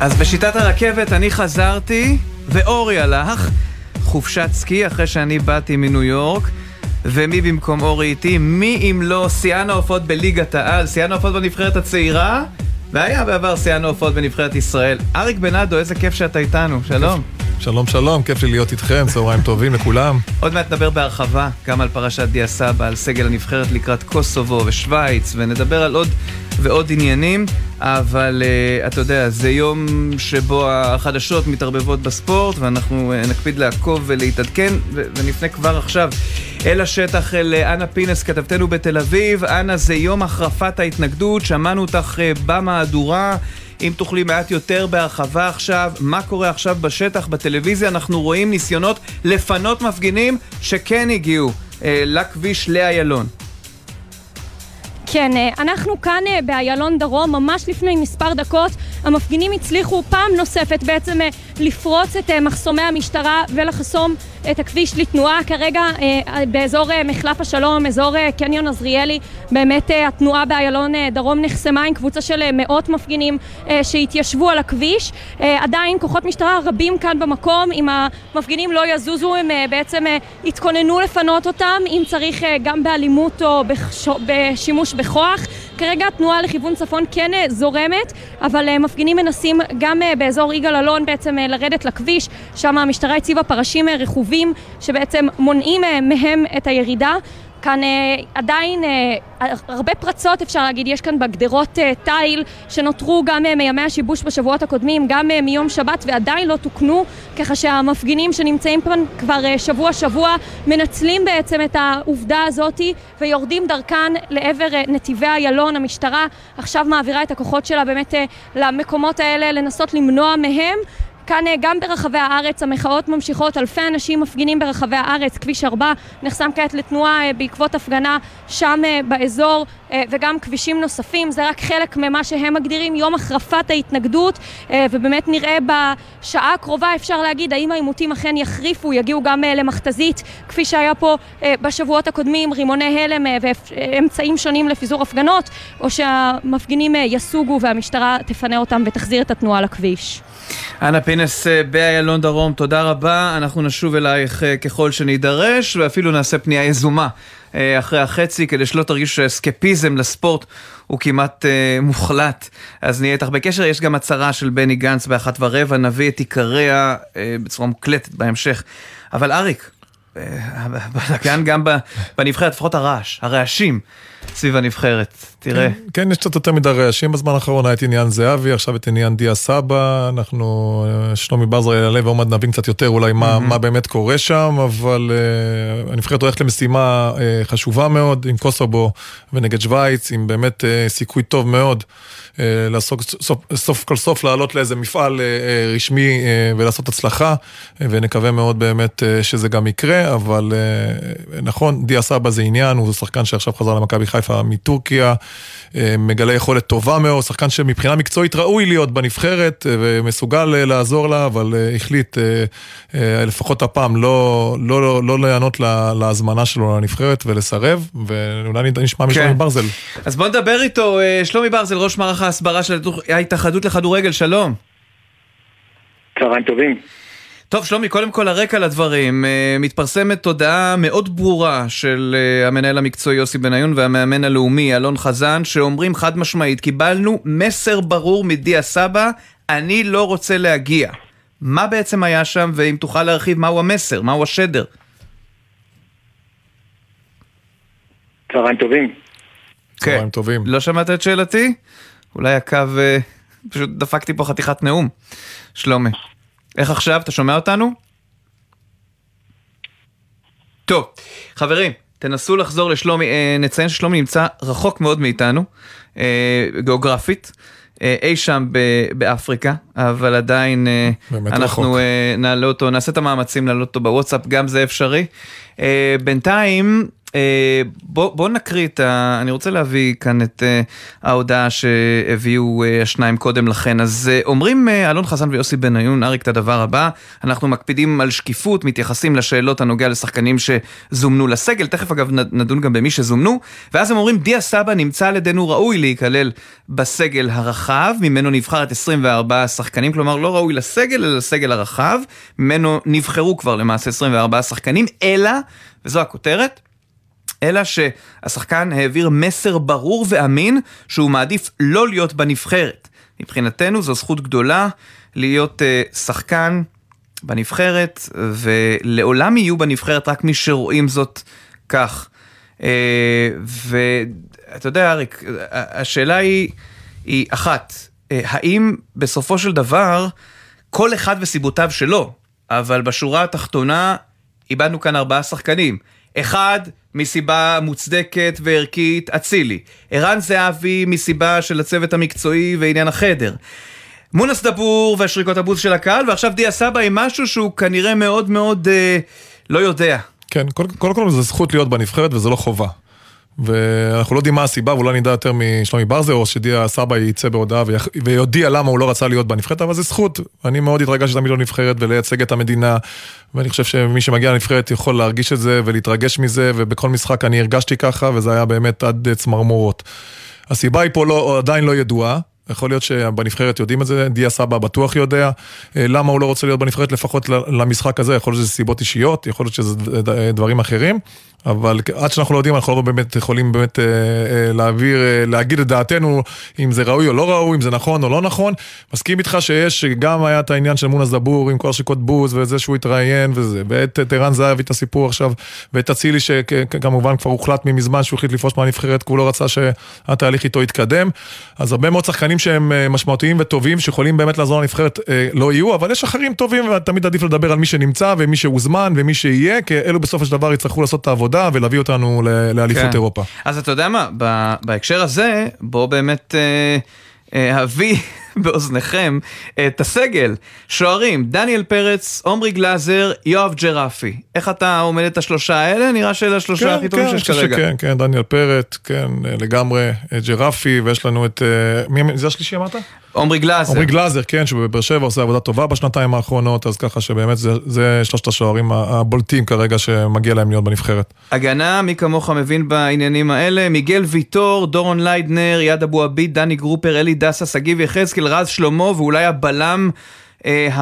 אז בשיטת הרכבת אני חזרתי, ואורי הלך, חופשת סקי אחרי שאני באתי מניו יורק. ומי במקום אורי איתי? מי אם לא שיאן העופות בליגת העל, שיאן העופות בנבחרת הצעירה, והיה בעבר שיאן העופות בנבחרת ישראל. אריק בנאדו, איזה כיף שאתה איתנו, שלום. שלום שלום, כיף לי להיות איתכם, צהריים טובים לכולם. עוד מעט נדבר בהרחבה גם על פרשת דיה סבא, על סגל הנבחרת לקראת קוסובו ושוויץ, ונדבר על עוד ועוד עניינים, אבל uh, אתה יודע, זה יום שבו החדשות מתערבבות בספורט, ואנחנו uh, נקפיד לעקוב ולהתעדכן, ונפנה כבר עכשיו אל השטח, אל אה, אנה פינס, כתבתנו בתל אביב. אנה, זה יום החרפת ההתנגדות, שמענו אותך uh, במהדורה. אם תוכלי מעט יותר בהרחבה עכשיו, מה קורה עכשיו בשטח, בטלוויזיה, אנחנו רואים ניסיונות לפנות מפגינים שכן הגיעו אה, לכביש לאיילון. כן, אה, אנחנו כאן אה, באיילון דרום, ממש לפני מספר דקות, המפגינים הצליחו פעם נוספת בעצם אה, לפרוץ את מחסומי המשטרה ולחסום את הכביש לתנועה. כרגע באזור מחלף השלום, אזור קניון עזריאלי, באמת התנועה באיילון דרום נחסמה עם קבוצה של מאות מפגינים שהתיישבו על הכביש. עדיין כוחות משטרה רבים כאן במקום, אם המפגינים לא יזוזו הם בעצם יתכוננו לפנות אותם, אם צריך גם באלימות או בשימוש בכוח. כרגע התנועה לכיוון צפון כן אה, זורמת, אבל אה, מפגינים מנסים גם אה, באזור יגאל אלון בעצם לרדת לכביש, שם המשטרה הציבה פרשים רכובים שבעצם מונעים מהם את הירידה. כאן אה, עדיין אה, הרבה פרצות אפשר להגיד, יש כאן בגדרות אה, תיל שנותרו גם אה, מימי השיבוש בשבועות הקודמים, גם אה, מיום שבת ועדיין לא תוקנו, ככה שהמפגינים שנמצאים כאן כבר אה, שבוע שבוע מנצלים בעצם את העובדה הזאתי ויורדים דרכן לעבר אה, נתיבי איילון, המשטרה עכשיו מעבירה את הכוחות שלה באמת אה, למקומות האלה לנסות למנוע מהם כאן אה, גם ברחבי הארץ המחאות ממשיכות, אלפי אנשים מפגינים ברחבי הארץ, כביש 4 נחסם כעת לתנועה אה, בעקבות הפגנה שם אה, באזור וגם כבישים נוספים, זה רק חלק ממה שהם מגדירים יום החרפת ההתנגדות ובאמת נראה בשעה הקרובה אפשר להגיד האם העימותים אכן יחריפו, יגיעו גם למכתזית כפי שהיה פה בשבועות הקודמים, רימוני הלם ואמצעים שונים לפיזור הפגנות או שהמפגינים יסוגו והמשטרה תפנה אותם ותחזיר את התנועה לכביש. אנה פינס אה, באיילון דרום, תודה רבה. אנחנו נשוב אלייך אה, ככל שנידרש, ואפילו נעשה פנייה יזומה אה, אחרי החצי, כדי שלא תרגישו שאסקפיזם לספורט הוא כמעט uh, מוחלט. אז נהיה איתך בקשר. יש גם הצהרה של בני גנץ באחת ורבע, נביא את עיקריה uh, בצורה מוקלטת בהמשך. אבל אריק, בלאגן גם בנבחרת, לפחות הרעש, הרעשים סביב הנבחרת, תראה. כן, כן, יש קצת יותר מדי רעשים בזמן האחרון, היה את עניין זהבי, עכשיו את עניין דיה סבא, אנחנו, שלומי ברזר יעלה ועוד מעט נבין קצת יותר אולי מה, מה באמת קורה שם, אבל uh, הנבחרת הולכת למשימה uh, חשובה מאוד עם קוסובו ונגד שווייץ, עם באמת uh, סיכוי טוב מאוד. לעשות סוף, סוף כל סוף לעלות לאיזה מפעל רשמי ולעשות הצלחה, ונקווה מאוד באמת שזה גם יקרה, אבל נכון, דיה סבא זה עניין, הוא שחקן שעכשיו חזר למכבי חיפה מטורקיה, מגלה יכולת טובה מאוד, שחקן שמבחינה מקצועית ראוי להיות בנבחרת ומסוגל לעזור לה, אבל החליט לפחות הפעם לא, לא, לא, לא להיענות להזמנה שלו לנבחרת ולסרב, ואולי נשמע משלומי כן. ברזל. אז בוא נדבר איתו, שלומי ברזל, ראש מערך ההסברה של ההתאחדות לכדורגל, שלום. צהריים טובים. טוב, שלומי, קודם כל הרקע לדברים. אה, מתפרסמת תודעה מאוד ברורה של אה, המנהל המקצועי יוסי בניון והמאמן הלאומי אלון חזן, שאומרים חד משמעית, קיבלנו מסר ברור מדיה סבא, אני לא רוצה להגיע. מה בעצם היה שם, ואם תוכל להרחיב, מהו המסר, מהו השדר? צהריים טובים. כן. צהריים טובים. לא שמעת את שאלתי? אולי הקו... אה, פשוט דפקתי פה חתיכת נאום. שלומי. איך עכשיו? אתה שומע אותנו? טוב, חברים, תנסו לחזור לשלומי, אה, נציין ששלומי נמצא רחוק מאוד מאיתנו, אה, גיאוגרפית. אה, אי שם באפריקה, אבל עדיין אנחנו נעלה אותו, נעשה את המאמצים להעלות אותו בוואטסאפ, גם זה אפשרי. בינתיים, בוא, בוא נקריא את ה... אני רוצה להביא כאן את אה, ההודעה שהביאו אה, השניים קודם לכן. אז אומרים אלון חזן ויוסי בניון, אריק, את הדבר הבא, אנחנו מקפידים על שקיפות, מתייחסים לשאלות הנוגע לשחקנים שזומנו לסגל, תכף אגב נדון גם במי שזומנו, ואז הם אומרים, דיה סבא נמצא על ידינו ראוי להיכלל בסגל הרחב, ממנו נבחר את 24 השחקנים, כלומר לא ראוי לסגל, אלא לסגל הרחב, ממנו נבחרו כבר למעשה 24 שחקנים, אלא, וזו הכותרת, אלא שהשחקן העביר מסר ברור ואמין שהוא מעדיף לא להיות בנבחרת. מבחינתנו זו זכות גדולה להיות uh, שחקן בנבחרת, ולעולם יהיו בנבחרת רק מי שרואים זאת כך. Uh, ואתה יודע, אריק, השאלה היא, היא אחת, uh, האם בסופו של דבר כל אחד וסיבותיו שלו, אבל בשורה התחתונה איבדנו כאן ארבעה שחקנים. אחד, מסיבה מוצדקת וערכית, אצילי. ערן זהבי מסיבה של הצוות המקצועי ועניין החדר. מונס דבור והשריקות הבוז של הקהל, ועכשיו דיה סבא עם משהו שהוא כנראה מאוד מאוד אה, לא יודע. כן, קודם כל, כל, כל זה זכות להיות בנבחרת וזה לא חובה. ואנחנו לא יודעים מה הסיבה, ואולי נדע יותר משלומי ברזר, או שדיה סבא יצא בהודעה ויודיע למה הוא לא רצה להיות בנבחרת, אבל זה זכות. אני מאוד התרגשתי תמיד לנבחרת ולייצג את המדינה, ואני חושב שמי שמגיע לנבחרת יכול להרגיש את זה ולהתרגש מזה, ובכל משחק אני הרגשתי ככה, וזה היה באמת עד צמרמורות. הסיבה היא פה לא, עדיין לא ידועה. יכול להיות שבנבחרת יודעים את זה, דיה סבא בטוח יודע אה, למה הוא לא רוצה להיות בנבחרת לפחות למשחק הזה, יכול להיות שזה סיבות אישיות, יכול להיות שזה דברים אחרים. אבל עד שאנחנו לא יודעים, אנחנו לא באמת יכולים באמת אה, אה, להעביר, אה, להגיד את דעתנו, אם זה ראוי או לא ראוי, אם זה נכון או לא נכון. מסכים איתך שיש, גם היה את העניין של מונס דבור עם כל השיקות בוז, וזה שהוא התראיין וזה, ואת ערן זהבי את הסיפור עכשיו, ואת אצילי שכמובן כבר הוחלט ממזמן שהוא החליט לפרוש מהנבחרת, כי הוא לא רצה שהתהליך איתו יתקדם. אז הרבה מאוד שחקנים שהם משמעותיים וטובים, שיכולים באמת לעזור לנבחרת, לא יהיו, אבל יש אחרים טובים, ותמיד עדיף לדבר על מי שנמצא, ומי שהוזמן, ומי שיהיה, כי אלו בסופו של דבר יצטרכו לעשות את העבודה. עבודה ולהביא אותנו לאליפות כן. אירופה. אז אתה יודע מה, בהקשר הזה, בוא באמת אה, אה, אביא באוזניכם את הסגל. שוערים, דניאל פרץ, עומרי גלאזר, יואב ג'רפי. איך אתה עומד את השלושה האלה? נראה שאלה השלושה כן, הכי טובים כן, שיש כרגע. כן, כן, דניאל פרץ, כן, לגמרי, ג'רפי, ויש לנו את... אה, מי זה השלישי אמרת? עומרי גלאזר. עומרי גלאזר, כן, שבבאר שבע עושה עבודה טובה בשנתיים האחרונות, אז ככה שבאמת זה, זה שלושת השוערים הבולטים כרגע שמגיע להם להיות בנבחרת. הגנה, מי כמוך מבין בעניינים האלה, מיגל ויטור, דורון ליידנר, איאד אבו עביד, דני גרופר, אלי דסה, שגיב יחזקאל, רז שלמה, ואולי הבלם ה,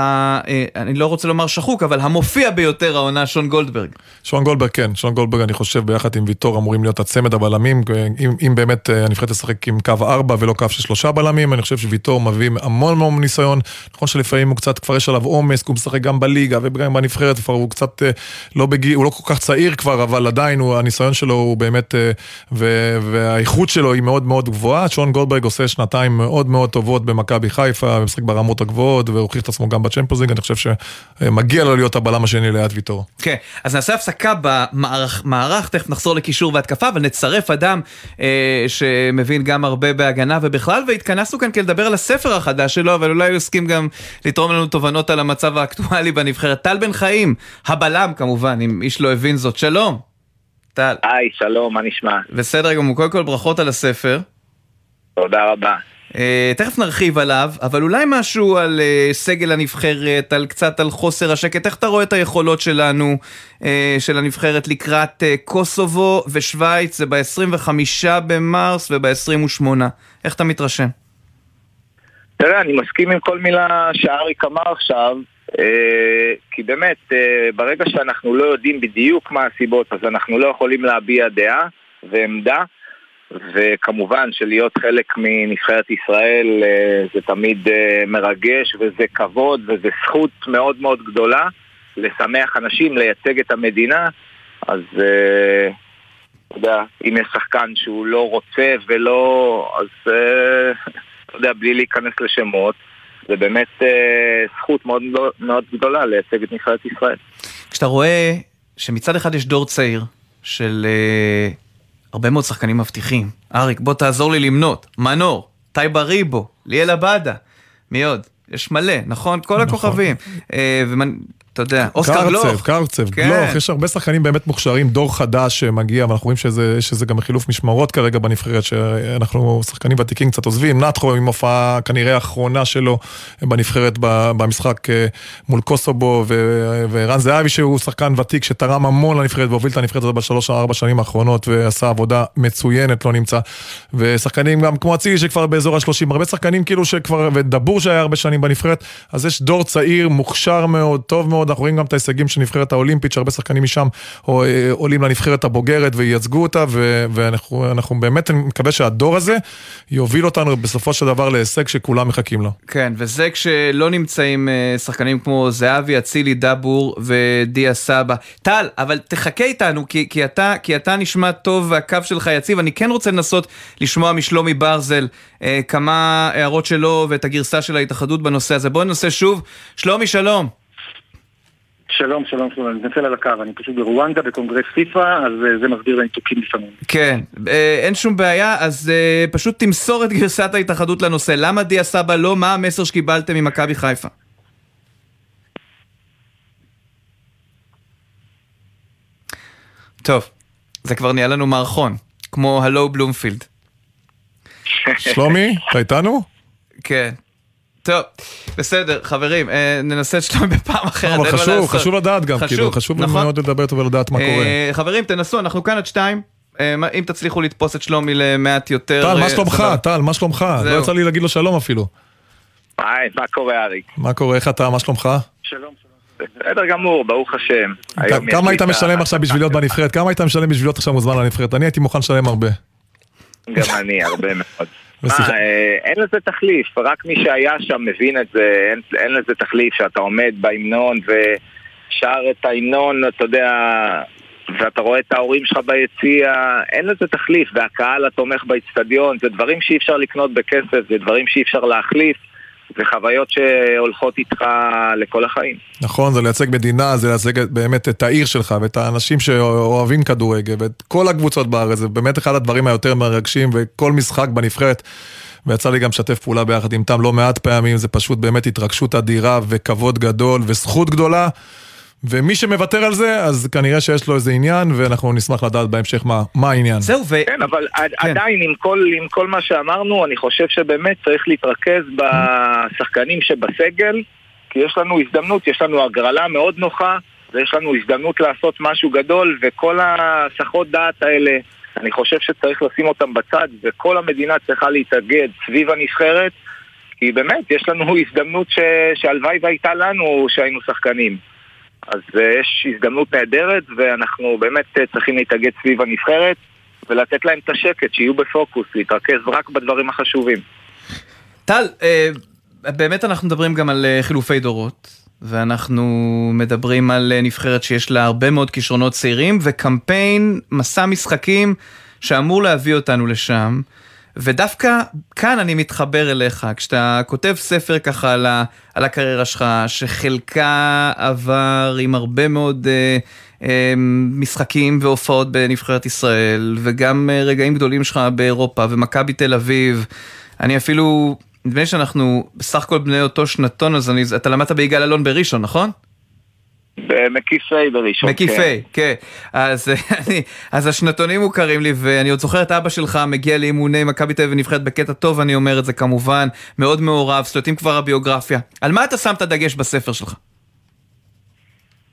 אה, אני לא רוצה לומר שחוק, אבל המפתיע ביותר העונה, שון גולדברג. שון גולדברג, כן. שון גולדברג, אני חושב, ביחד עם ויטור אמורים להיות הצמד הבלמים. אם, אם באמת אה, הנבחרת תשחק עם קו 4 ולא קו של שלושה בלמים, אני חושב שוויטור מביא המון המון ניסיון. נכון שלפעמים הוא קצת, כבר יש עליו עומס, הוא משחק גם בליגה וגם בנבחרת, כבר הוא קצת אה, לא בגיל, הוא לא כל כך צעיר כבר, אבל עדיין הוא, הניסיון שלו הוא באמת, אה, ו, והאיכות שלו היא מאוד מאוד גבוהה. שון גולדברג עושה שנתיים מאוד מאוד טובות במכבי חיפה, משחק ברמות הגבוהות, והוכיח את עצמו גם בצ'מפיונס ליג, אני חושב שמגיע לו להיות הבלם השני ליד ויטור. כן, אז נעשה הפסקה במערך, תכף נחזור לקישור והתקפה, אבל נצרף אדם אה, שמבין גם הרבה בהגנה ובכלל, והתכנסנו כאן כדי לדבר על הספר החדש שלו, אבל אולי הוא יסכים גם לתרום לנו תובנות על המצב האקטואלי בנבחרת. טל בן חיים, הבלם כמובן, אם איש לא הבין זאת, שלום. טל. היי, שלום, מה נשמע? בסדר גמור, קודם כל ברכות על הספר. תודה רבה. Uh, תכף נרחיב עליו, אבל אולי משהו על uh, סגל הנבחרת, על קצת על חוסר השקט, איך אתה רואה את היכולות שלנו, uh, של הנבחרת לקראת קוסובו ושוויץ, זה ב-25 במרס וב-28, איך אתה מתרשם? תראה, אני מסכים עם כל מילה שאריק אמר עכשיו, כי באמת, ברגע שאנחנו לא יודעים בדיוק מה הסיבות, אז אנחנו לא יכולים להביע דעה ועמדה. וכמובן שלהיות חלק מנבחרת ישראל אה, זה תמיד אה, מרגש וזה כבוד וזה זכות מאוד מאוד גדולה לשמח אנשים, לייצג את המדינה אז אה, אתה יודע, אם יש שחקן שהוא לא רוצה ולא, אז אתה יודע, בלי להיכנס לשמות זה באמת זכות מאוד מאוד גדולה לייצג את נבחרת ישראל. כשאתה רואה שמצד אחד יש דור צעיר של הרבה מאוד שחקנים מבטיחים. אריק, בוא תעזור לי למנות. מנור, טייבה ריבו, ליאל עבאדה, מי עוד? יש מלא, נכון? כל נכון. הכוכבים. אה, ואתה אתה יודע, אוסקר גלוך. קרצב, קרצב, כן. גלוך, יש הרבה שחקנים באמת מוכשרים, דור חדש שמגיע, ואנחנו רואים שזה, שזה גם חילוף משמרות כרגע בנבחרת, שאנחנו שחקנים ותיקים קצת עוזבים, נתחו עם הופעה כנראה האחרונה שלו בנבחרת במשחק אה, מול קוסובו, ו- ורן זהבי שהוא שחקן ותיק שתרם המון לנבחרת והוביל את הנבחרת הזאת בשלוש ארבע שנים האחרונות ועשה עבודה מצוינת, לא נמצא. ושחקנים גם כמו אצילי שכבר באזור השלושים, הרבה שחקנים כאילו שכבר, ודבור שהיה הרבה שנים בנבחרת, אז יש דור צעיר, מוכשר מאוד, טוב מאוד, אנחנו רואים גם את ההישגים של נבחרת האולימפית, שהרבה שחקנים משם אה, עולים לנבחרת הבוגרת וייצגו אותה, ו- ואנחנו אנחנו באמת, אני מקווה שהדור הזה יוביל אותנו בסופו של דבר להישג שכולם מחכים לו. כן, וזה כשלא נמצאים אה, שחקנים כמו זהבי, אצילי, דבור ודיה סבא. טל, אבל תחכה איתנו, כי, כי, אתה, כי אתה נשמע טוב והקו שלך יציב. אני כן רוצה לנסות לשמוע משלומי ברזל אה, כמה הערות שלו ואת הגרסה של ההתאחדות בנושא הזה. בואו ננסה שוב. שלומי, שלום. שלום, שלום, שלום, אני מתנצל על הקו, אני פשוט ברואנדה בקונגרס פיפא, אז אה, זה מסביר לניתוקים לפעמים. כן, אה, אין שום בעיה, אז אה, פשוט תמסור את גרסת ההתאחדות לנושא. למה דיה סבא לא? מה המסר שקיבלתם ממכבי חיפה? טוב, זה כבר נהיה לנו מערכון, כמו הלו בלומפילד. שלומי, אתה איתנו? כן. טוב, בסדר, חברים, אה, ננסה את שלומי בפעם אחרת, אבל חשוב, לעשות. חשוב לדעת גם, כאילו, חשוב נכון. מאוד לדבר איתו ולדעת מה קורה. אה, חברים, תנסו, אנחנו כאן עד שתיים. אה, אם תצליחו לתפוס את שלומי למעט יותר... טל, מה שלומך? טל, מה שלומך? לא. יצא לי להגיד לו שלום אפילו. היי, מה קורה אריק? מה קורה, איך אתה, מה שלומך? שלום. בסדר גמור, ברוך השם. כמה היית משלם עכשיו בשביל להיות בנבחרת? כמה היית משלם בשביל להיות עכשיו מוזמן לנבחרת? אני הייתי מוכן לשלם הרבה. גם אני, הרבה מאוד. מה, אה, אין לזה תחליף, רק מי שהיה שם מבין את זה, אין, אין לזה תחליף שאתה עומד בהמנון ושר את ההמנון, אתה יודע, ואתה רואה את ההורים שלך ביציע, אין לזה תחליף, והקהל התומך באיצטדיון, זה דברים שאי אפשר לקנות בכסף, זה דברים שאי אפשר להחליף, זה חוויות שהולכות איתך לכל החיים. נכון, זה לייצג מדינה, זה לייצג באמת את העיר שלך ואת האנשים שאוהבים כדורגל ואת כל הקבוצות בארץ, זה באמת אחד הדברים היותר מרגשים וכל משחק בנבחרת. ויצא לי גם לשתף פעולה ביחד עם תם לא מעט פעמים, זה פשוט באמת התרגשות אדירה וכבוד גדול וזכות גדולה. ומי שמוותר על זה, אז כנראה שיש לו איזה עניין, ואנחנו נשמח לדעת בהמשך מה, מה העניין. זהו, ו... כן, אבל כן. עדיין עם כל, עם כל מה שאמרנו, אני חושב שבאמת צריך להתרכז בשחקנים שבסגל, כי יש לנו הזדמנות, יש לנו הגרלה מאוד נוחה, ויש לנו הזדמנות לעשות משהו גדול, וכל הסחות דעת האלה, אני חושב שצריך לשים אותם בצד, וכל המדינה צריכה להתאגד סביב הנבחרת, כי באמת, יש לנו הזדמנות ש... שהלוואי והייתה לנו שהיינו שחקנים. אז uh, יש הזדמנות נהדרת, ואנחנו באמת uh, צריכים להתאגד סביב הנבחרת ולתת להם את השקט, שיהיו בפוקוס, להתרכז רק בדברים החשובים. טל, אה, באמת אנחנו מדברים גם על אה, חילופי דורות, ואנחנו מדברים על אה, נבחרת שיש לה הרבה מאוד כישרונות צעירים, וקמפיין, מסע משחקים שאמור להביא אותנו לשם. ודווקא כאן אני מתחבר אליך, כשאתה כותב ספר ככה על, ה, על הקריירה שלך, שחלקה עבר עם הרבה מאוד אה, אה, משחקים והופעות בנבחרת ישראל, וגם אה, רגעים גדולים שלך באירופה, ומכבי תל אביב. אני אפילו, נדמה לי שאנחנו בסך הכל בני אותו שנתון, אז אני, אתה למדת ביגאל אלון בראשון, נכון? במקיף A בראשון. מקיף כן. כן. אז, אני, אז השנתונים מוכרים לי, ואני עוד זוכר את אבא שלך מגיע לאימוני מכבי תל אביב ונבחרת בקטע טוב, אני אומר את זה כמובן, מאוד מעורב, סלוטים כבר הביוגרפיה. על מה אתה שם את הדגש בספר שלך?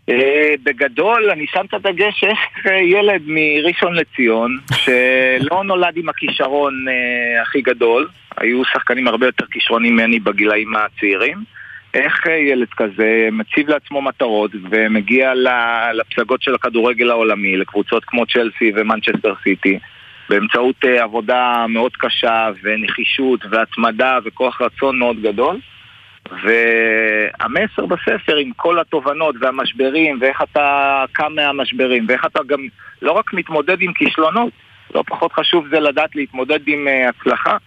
אה, בגדול, אני שם את הדגש איך אה, ילד מראשון לציון, שלא נולד עם הכישרון אה, הכי גדול, היו שחקנים הרבה יותר כישרונים ממני בגילאים הצעירים, איך אה, ילד כזה מציב לעצמו מטרות ומגיע לפסגות של הכדורגל העולמי, לקבוצות כמו צ'לסי ומנצ'סטר סיטי, באמצעות אה, עבודה מאוד קשה ונחישות והתמדה וכוח רצון מאוד גדול. והמסר בספר עם כל התובנות והמשברים ואיך אתה קם מהמשברים ואיך אתה גם לא רק מתמודד עם כישלונות, לא פחות חשוב זה לדעת להתמודד עם אה, הצלחה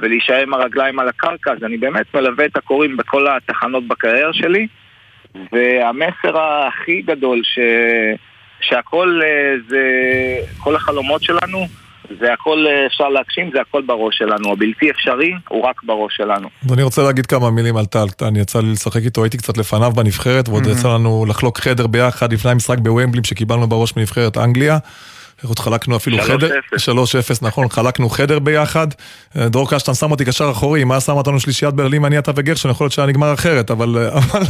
ולהישאר עם הרגליים על הקרקע, אז אני באמת מלווה את הקוראים בכל התחנות בקריירה שלי והמסר הכי גדול ש... שהכל אה, זה, כל החלומות שלנו זה הכל אה, אפשר להגשים, זה הכל בראש שלנו. הבלתי אפשרי הוא רק בראש שלנו. אני רוצה להגיד כמה מילים על טל. אני יצא לי לשחק איתו, הייתי קצת לפניו בנבחרת, ועוד יצא לנו לחלוק חדר ביחד לפני המשחק בוומבלים שקיבלנו בראש מנבחרת אנגליה. עוד חלקנו אפילו חדר, 3-0. 3-0 נכון, חלקנו חדר ביחד. אה, דרור קשטן שם אותי קשר אחורי, היה שם אותנו שלישיית ברלים, אני, אתה וגרשון, יכול להיות שהיה נגמר אחרת, אבל, אה, אבל,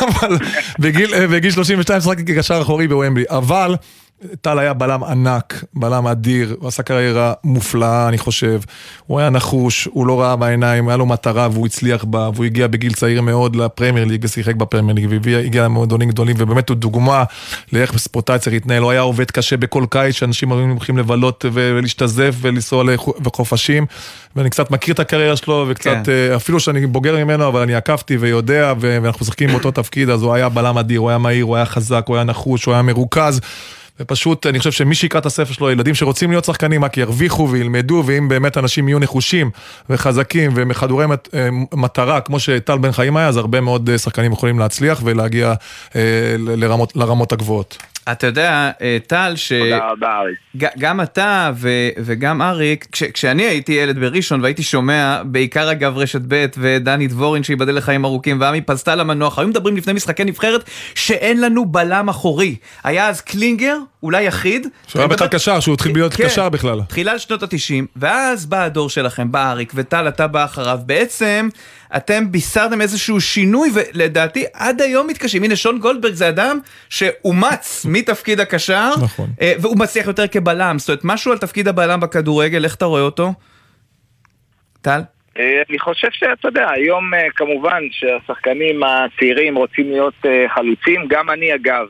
אבל בגיל, אה, בגיל 32 שחקתי כקשר אחורי בוומבלי, אבל... טל היה בלם ענק, בלם אדיר, הוא עשה קריירה מופלאה, אני חושב. הוא היה נחוש, הוא לא ראה בעיניים, היה לו מטרה והוא הצליח בה, והוא הגיע בגיל צעיר מאוד לפרמייר ליג ושיחק בפרמייר ליג, והגיע למועדונים גדולים, ובאמת הוא דוגמה לאיך ספורטאי צריך להתנהל. הוא היה עובד קשה בכל קיץ, שאנשים היו הולכים לבלות ולהשתזף ולנסוע לחופשים, ואני קצת מכיר את הקריירה שלו, וקצת, כן. אפילו שאני בוגר ממנו, אבל אני עקבתי ויודע, ואנחנו משחקים באותו תפקיד, אז הוא היה בלם אדיר, הוא היה מהיר, הוא היה חזק, הוא היה נחוש, הוא היה מרוכז. ופשוט, אני חושב שמי שיקרא את הספר שלו, ילדים שרוצים להיות שחקנים, רק ירוויחו וילמדו, ואם באמת אנשים יהיו נחושים וחזקים ומחדורי מת, אה, מטרה, כמו שטל בן חיים היה, אז הרבה מאוד אה, שחקנים יכולים להצליח ולהגיע אה, לרמות, לרמות הגבוהות. אתה יודע, אה, טל, ש... תודה רבה, אריק. ג- גם אתה ו- וגם אריק, כש- כשאני הייתי ילד בראשון והייתי שומע, בעיקר אגב רשת ב' ודני דבורין שייבדל לחיים ארוכים ועמי פסטל המנוח, היו מדברים לפני משחקי נבחרת שאין לנו בלם אחורי. היה אז קלינגר, אולי יחיד. שהוא היה אני בכלל קשר, שהוא התחיל להיות כן, קשר בכלל. תחילת שנות התשעים, ואז בא הדור שלכם, בא אריק וטל, אתה בא אחריו. בעצם, אתם בישרתם איזשהו שינוי, ולדעתי עד היום מתקשים. הנה, שון גולדברג זה אדם שאומץ מתפקיד הקשר, נכון. אה, והוא מצליח יותר כבלם. זאת אומרת, משהו על תפקיד הבלם בכדורגל, איך אתה רואה אותו? טל? אה, אני חושב שאתה יודע, היום אה, כמובן שהשחקנים הצעירים רוצים להיות אה, חלוצים, גם אני אגב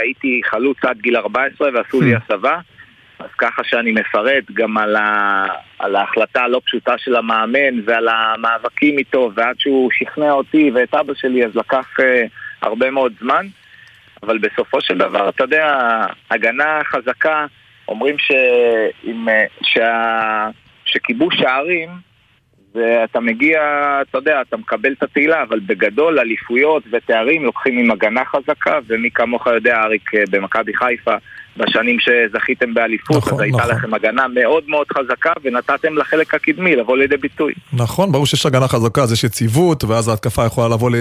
הייתי חלוץ עד גיל 14 ועשו לי הסבה, אז ככה שאני מפרט גם על, ה... על ההחלטה הלא פשוטה של המאמן ועל המאבקים איתו ועד שהוא שכנע אותי ואת אבא שלי אז לקח אה, הרבה מאוד זמן, אבל בסופו של דבר, אתה יודע, הגנה חזקה, אומרים שאם, אה, שה... שכיבוש שערים ואתה מגיע, אתה יודע, אתה מקבל את התהילה, אבל בגדול אליפויות ותארים לוקחים עם הגנה חזקה, ומי כמוך יודע, אריק, אה, במכבי חיפה, בשנים שזכיתם באליפות, נכון, אז הייתה נכון. לכם הגנה מאוד מאוד חזקה, ונתתם לחלק הקדמי לבוא לידי ביטוי. נכון, ברור שיש הגנה חזקה, אז יש יציבות, ואז ההתקפה יכולה לבוא, ל-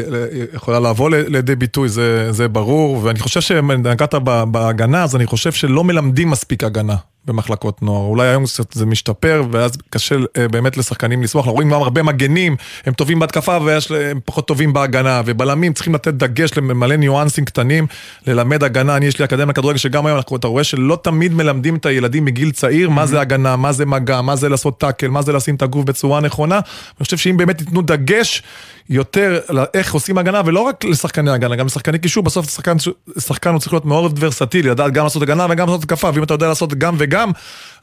יכולה לבוא לידי ביטוי, זה, זה ברור, ואני חושב שנגעת בהגנה, אז אני חושב שלא מלמדים מספיק הגנה במחלקות נוער. אולי היום קצת זה משתפר, ואז קשה אה, באמת לשחקנים לסמוך. אנחנו רואים גם הרבה מגנים, הם טובים בהתקפה והם פחות טובים בהגנה, ובלמים צריכים לתת דגש למלא ניואנסים קטנים, ללמד הגנה. אני, יש לי אקדמיה כדורגל שגם היום אנחנו, אתה רואה שלא תמיד מלמדים את הילדים מגיל צעיר מה זה הגנה, מה זה מגע, מה זה לעשות טאקל, מה זה לשים את הגוף בצורה נכונה. אני חושב שאם באמת ייתנו דגש יותר על איך עושים הגנה, ולא רק לשחקני הגנה, גם לשחקני קישור, בסוף שחקן, שחקן הוא צריך להיות מאוד ורסטילי, לדעת גם לעשות הגנה וגם לעשות התקפה, ואם אתה יודע לעשות גם וגם,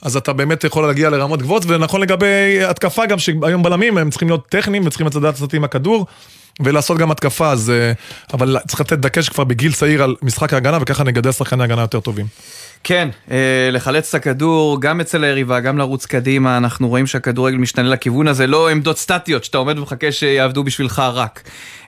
אז אתה באמת יכול להגיע לרמות גבוהות, ונכון לגבי התקפה גם, שהיום בלמים הם צריכים להיות טכניים וצריכים לדעת לעשות עם הכדור. ולעשות גם התקפה, אז... אה, אבל צריך לתת דגש כבר בגיל צעיר על משחק ההגנה, וככה נגדל שחקני הגנה יותר טובים. כן, אה, לחלץ את הכדור גם אצל היריבה, גם לרוץ קדימה, אנחנו רואים שהכדורגל משתנה לכיוון הזה, לא עמדות סטטיות שאתה עומד ומחכה שיעבדו בשבילך רק.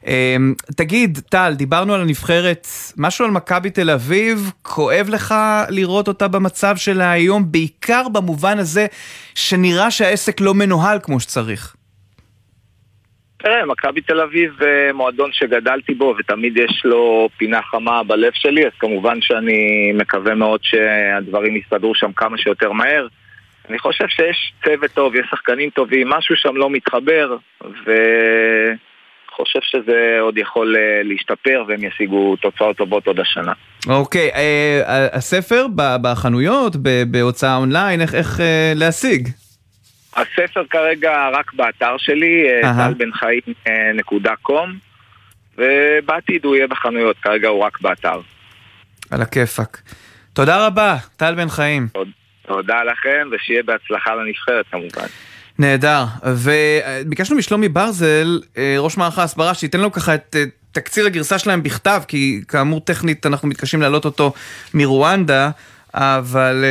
אה, תגיד, טל, דיברנו על הנבחרת, משהו על מכבי תל אביב, כואב לך לראות אותה במצב שלה היום, בעיקר במובן הזה שנראה שהעסק לא מנוהל כמו שצריך. תראה, מכבי תל אביב אה, מועדון שגדלתי בו ותמיד יש לו פינה חמה בלב שלי, אז כמובן שאני מקווה מאוד שהדברים יסתדרו שם כמה שיותר מהר. אני חושב שיש צוות טוב, יש שחקנים טובים, משהו שם לא מתחבר, וחושב שזה עוד יכול אה, להשתפר והם ישיגו תוצאות טובות עוד השנה. אוקיי, אה, הספר בחנויות, בהוצאה אונליין, איך, להשיג? הספר כרגע רק באתר שלי, אה. טל בן חיים אה, נקודה קום, ובעתיד הוא יהיה בחנויות, כרגע הוא רק באתר. על הכיפאק. תודה רבה, טל בן חיים. תודה לכם, ושיהיה בהצלחה לנבחרת כמובן. נהדר. וביקשנו משלומי ברזל, אה, ראש מערך ההסברה, שייתן לנו ככה את תקציר הגרסה שלהם בכתב, כי כאמור טכנית אנחנו מתקשים להעלות אותו מרואנדה, אבל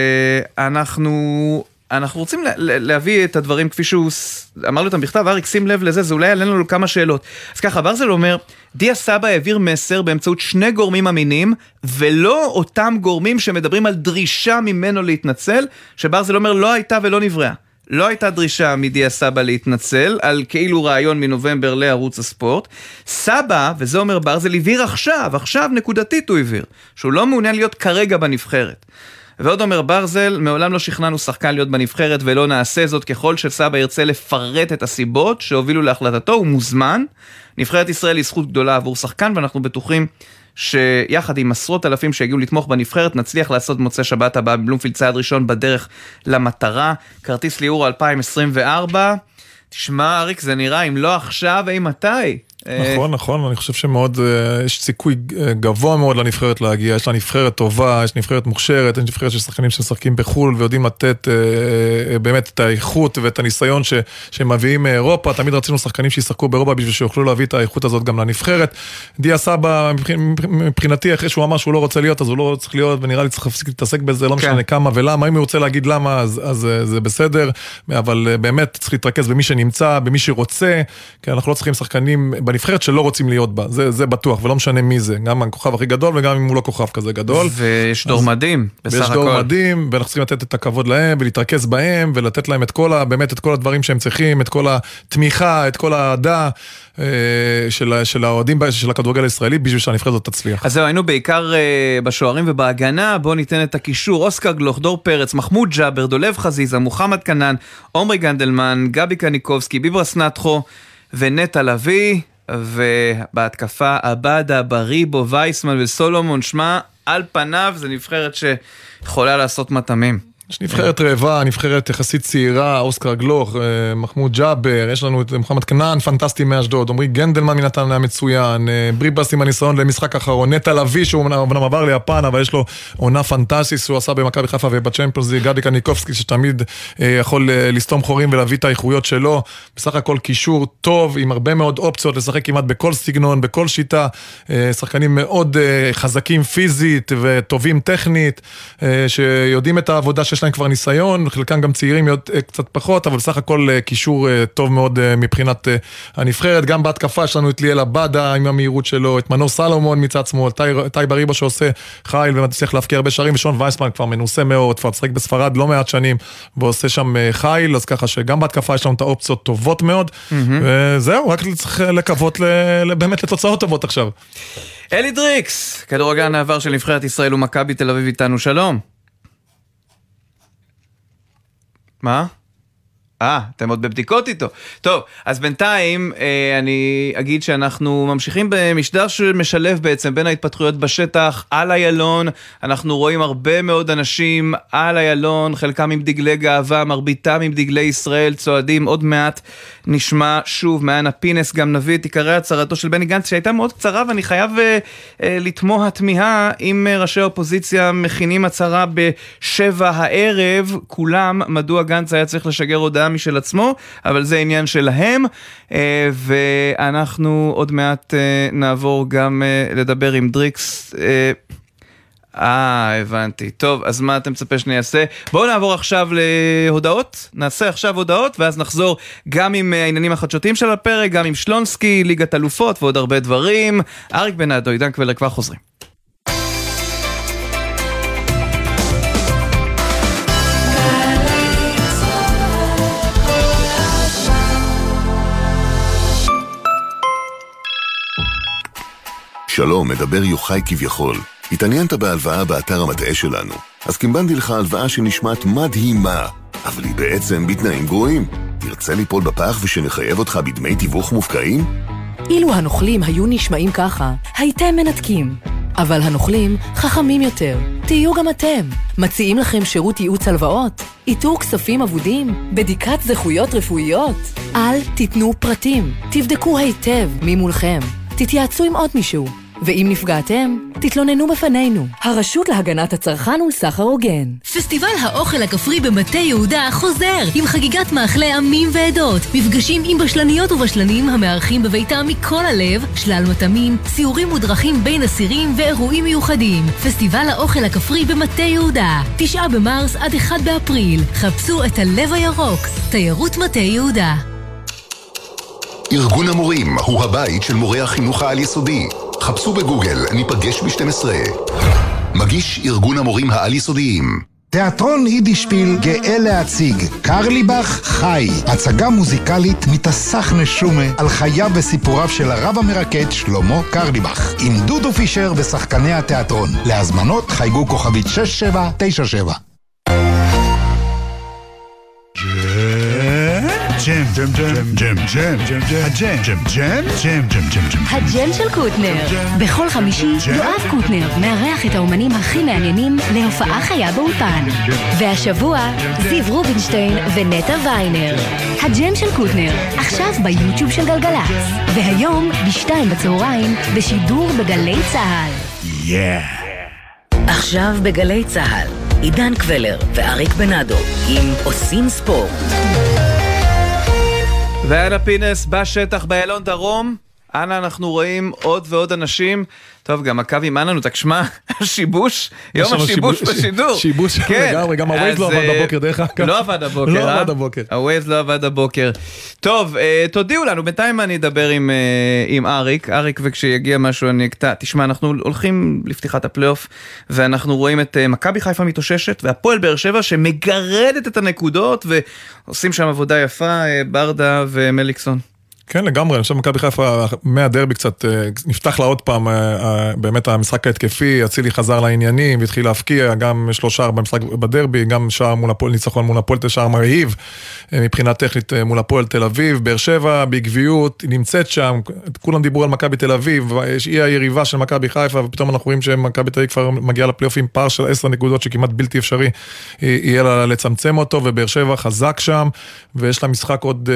אנחנו אנחנו רוצים להביא את הדברים כפי שהוא אמר לי אותם בכתב, אריק שים לב לזה, זה אולי יעלה לנו כמה שאלות. אז ככה, ברזל אומר, דיה סבא העביר מסר באמצעות שני גורמים אמינים, ולא אותם גורמים שמדברים על דרישה ממנו להתנצל, שברזל אומר לא הייתה ולא נבראה. לא הייתה דרישה מדיה סבא להתנצל על כאילו רעיון מנובמבר לערוץ הספורט. סבא, וזה אומר ברזל, הבהיר עכשיו, עכשיו נקודתית הוא הבהיר, שהוא לא מעוניין להיות כרגע בנבחרת. ועוד אומר ברזל, מעולם לא שכנענו שחקן להיות בנבחרת ולא נעשה זאת ככל שסבא ירצה לפרט את הסיבות שהובילו להחלטתו, הוא מוזמן. נבחרת ישראל היא זכות גדולה עבור שחקן ואנחנו בטוחים שיחד עם עשרות אלפים שהגיעו לתמוך בנבחרת, נצליח לעשות מוצאי שבת הבאה בבלומפילד צעד ראשון בדרך למטרה. כרטיס ליאור 2024. תשמע, אריק, זה נראה אם לא עכשיו, אי מתי? נכון, נכון, אני חושב שמאוד, אה, יש סיכוי אה, גבוה מאוד לנבחרת להגיע, יש לה נבחרת טובה, יש נבחרת מוכשרת, יש נבחרת של שחקנים שמשחקים בחו"ל ויודעים לתת אה, באמת את האיכות ואת הניסיון שהם מביאים מאירופה, תמיד רצינו שחקנים שישחקו באירופה בשביל שיוכלו להביא את האיכות הזאת גם לנבחרת. דיה סבא, מבחינתי, אחרי שהוא אמר שהוא לא רוצה להיות, אז הוא לא צריך להיות, ונראה לי צריך להפסיק להתעסק בזה, לא משנה כן. כמה ולמה, אם הוא רוצה להגיד למה, אז זה בסדר, אבל באמת צריך להתרכז במי שנמצא, במי שרוצה, כי אנחנו לא צריכים שחקנים בנבחרת שלא רוצים להיות בה, זה, זה בטוח, ולא משנה מי זה, גם הכוכב הכי גדול וגם אם הוא לא כוכב כזה גדול. ויש דור מדהים, בסך הכל. ויש דור מדהים, ואנחנו צריכים לתת את הכבוד להם, ולהתרכז בהם, ולתת להם את כל ה... באמת את כל הדברים שהם צריכים, את כל התמיכה, את כל האהדה. אה, של, של האוהדים של הכדורגל הישראלי בשביל שהנבחרת הזאת תצליח. אז זהו, היינו בעיקר uh, בשוערים ובהגנה, בואו ניתן את הקישור, אוסקר גלוך, דור פרץ, מחמוד ג'אבר, דולב חזיזה, מוחמד כנען, עומרי גנדלמן, גבי קניקובסקי, ביברס נטחו ונטע לביא. ובהתקפה עבדה, בריבו, וייסמן וסולומון, שמע, על פניו זה נבחרת שיכולה לעשות מטעמים. יש נבחרת רעבה, נבחרת יחסית צעירה, אוסקר גלוך, אה, מחמוד ג'אבר, יש לנו את מוחמד כנען, פנטסטי מאשדוד, עמרי גנדלמן מנתן היה מצוין, אה, בריבס עם הניסיון למשחק אחרון, נטע לביא שהוא אמנם עבר ליפן, אבל יש לו עונה פנטסטית שהוא עשה במכבי חיפה ובצ'מפיונס גדי קניקובסקי שתמיד אה, יכול לסתום חורים ולהביא את האיכויות שלו, בסך הכל קישור טוב, עם הרבה מאוד אופציות לשחק כמעט בכל סגנון, בכל שיטה, שחקנים מאוד חזקים פיזית וטובים טכנית, שיודעים את העבודה להם כבר ניסיון, חלקם גם צעירים אה, קצת פחות, אבל בסך הכל אה, קישור אה, טוב מאוד מבחינת הנבחרת. גם בהתקפה יש לנו את ליאל עבדה עם המהירות שלו, את מנור סלומון מצד שמאל, טי בריבו שעושה חייל ומצליח להפקיע הרבה שערים, ושון וייסמן כבר מנוסה מאוד, כבר משחק בספרד לא מעט שנים, ועושה שם חייל, אז ככה שגם בהתקפה יש לנו את האופציות טובות מאוד, וזהו, רק צריך לקוות באמת לתוצאות טובות עכשיו. אלי דריקס, כדורגלן העבר של נבחרת ישראל ומכבי תל אביב איתנו, שלום. מה? אה, אתם עוד בבדיקות איתו. טוב, אז בינתיים אה, אני אגיד שאנחנו ממשיכים במשדר שמשלב בעצם בין ההתפתחויות בשטח על איילון. אנחנו רואים הרבה מאוד אנשים על איילון, חלקם עם דגלי גאווה, מרביתם עם דגלי ישראל, צועדים. עוד מעט נשמע שוב מאנה פינס, גם נביא את עיקרי הצהרתו של בני גנץ, שהייתה מאוד קצרה, ואני חייב אה, אה, לתמוה תמיהה אם אה, ראשי האופוזיציה מכינים הצהרה בשבע הערב, כולם, מדוע גנץ היה צריך לשגר הודעה משל עצמו, אבל זה עניין שלהם, אה, ואנחנו עוד מעט אה, נעבור גם אה, לדבר עם דריקס. אה, הבנתי. טוב, אז מה אתה מצפה שאני אעשה? בואו נעבור עכשיו להודעות. נעשה עכשיו הודעות, ואז נחזור גם עם העניינים החדשותיים של הפרק, גם עם שלונסקי, ליגת אלופות ועוד הרבה דברים. אריק בנאדו, עידן קבלר כבר חוזרים. שלום, מדבר יוחאי כביכול. התעניינת בהלוואה באתר המטעה שלנו, אז קימבנתי לך הלוואה שנשמעת מדהימה, אבל היא בעצם בתנאים גרועים. תרצה ליפול בפח ושנחייב אותך בדמי תיווך מופקעים? אילו הנוכלים היו נשמעים ככה, הייתם מנתקים. אבל הנוכלים חכמים יותר. תהיו גם אתם. מציעים לכם שירות ייעוץ הלוואות? איתור כספים אבודים? בדיקת זכויות רפואיות? אל תיתנו פרטים. תבדקו היטב מי מולכם. תתייעצו עם עוד מישהו. ואם נפגעתם, תתלוננו בפנינו. הרשות להגנת הצרכן ולסחר הוגן. פסטיבל האוכל הכפרי במטה יהודה חוזר עם חגיגת מאכלי עמים ועדות, מפגשים עם בשלניות ובשלנים המארחים בביתם מכל הלב, שלל מטעמים, ציורים ודרכים בין אסירים ואירועים מיוחדים. פסטיבל האוכל הכפרי במטה יהודה, תשעה במרס עד אחד באפריל. חפשו את הלב הירוק, תיירות מטה יהודה. ארגון המורים הוא הבית של מורי החינוך העל-יסודי. חפשו בגוגל, ניפגש ב-12. מגיש ארגון המורים העל-יסודיים. תיאטרון יידישפיל גאה להציג קרליבך חי, הצגה מוזיקלית מתסך נשומה על חייו וסיפוריו של הרב המרקד שלמה קרליבך עם דודו פישר ושחקני התיאטרון. להזמנות חייגו כוכבית 6797 ג'ם, ג'ם, ג'ם, ג'ם, ג'ם, ג'ם, הג'ם, ג'ם, ג'ם, ג'ם, ג'ם, ג'ם, ג'ם. הג'ם של קוטנר. בכל חמישי יואב קוטנר מארח את האומנים הכי מעניינים להופעה חיה באולפן. והשבוע זיו רובינשטיין ונטע ויינר. הג'ם של קוטנר, עכשיו ביוטיוב של גלגלצ. והיום בשתיים בצהריים בשידור בגלי צה"ל. עכשיו בגלי צה"ל, עידן קבלר ואריק בנאדו עם עושים ספורט. ואנה פינס בשטח באיילון דרום. אנה אנחנו רואים עוד ועוד אנשים. טוב, גם הקו עם אנה נותק, שמע, השיבוש, יום השיבוש בשידור. שיבוש כן. לגמרי, גם הווייז לא עבד אה, בבוקר, דרך אגב. לא עבד הבוקר, לא אה? עבד הבוקר. הווייז לא עבד הבוקר. טוב, אה, תודיעו לנו, בינתיים אני אדבר עם, אה, עם אריק, אריק וכשיגיע משהו אני אקטע. תשמע, אנחנו הולכים לפתיחת הפלייאוף, ואנחנו רואים את מכבי חיפה מתאוששת, והפועל באר שבע שמגרדת את הנקודות, ועושים שם עבודה יפה, ברדה ומליקסון. כן, לגמרי, אני חושב שמכבי חיפה מהדרבי קצת אה, נפתח לה עוד פעם, אה, אה, באמת המשחק ההתקפי, אצילי חזר לעניינים והתחיל להבקיע, גם שלושה במשחק בדרבי, גם שער מול הפועל, ניצחון מול הפועל, שער מרהיב, מבחינה טכנית אה, מול הפועל תל אביב, באר שבע בעקביות, היא נמצאת שם, כולם דיברו על מכבי תל אביב, היא היריבה של מכבי חיפה, ופתאום אנחנו רואים שמכבי תל אביב כבר מגיעה לפלייאוף עם פער של עשר נקודות שכמעט בלתי אפשרי אה, יהיה לה לצמצם אותו, ובאר שבע חזק שם, ויש לה משחק עוד,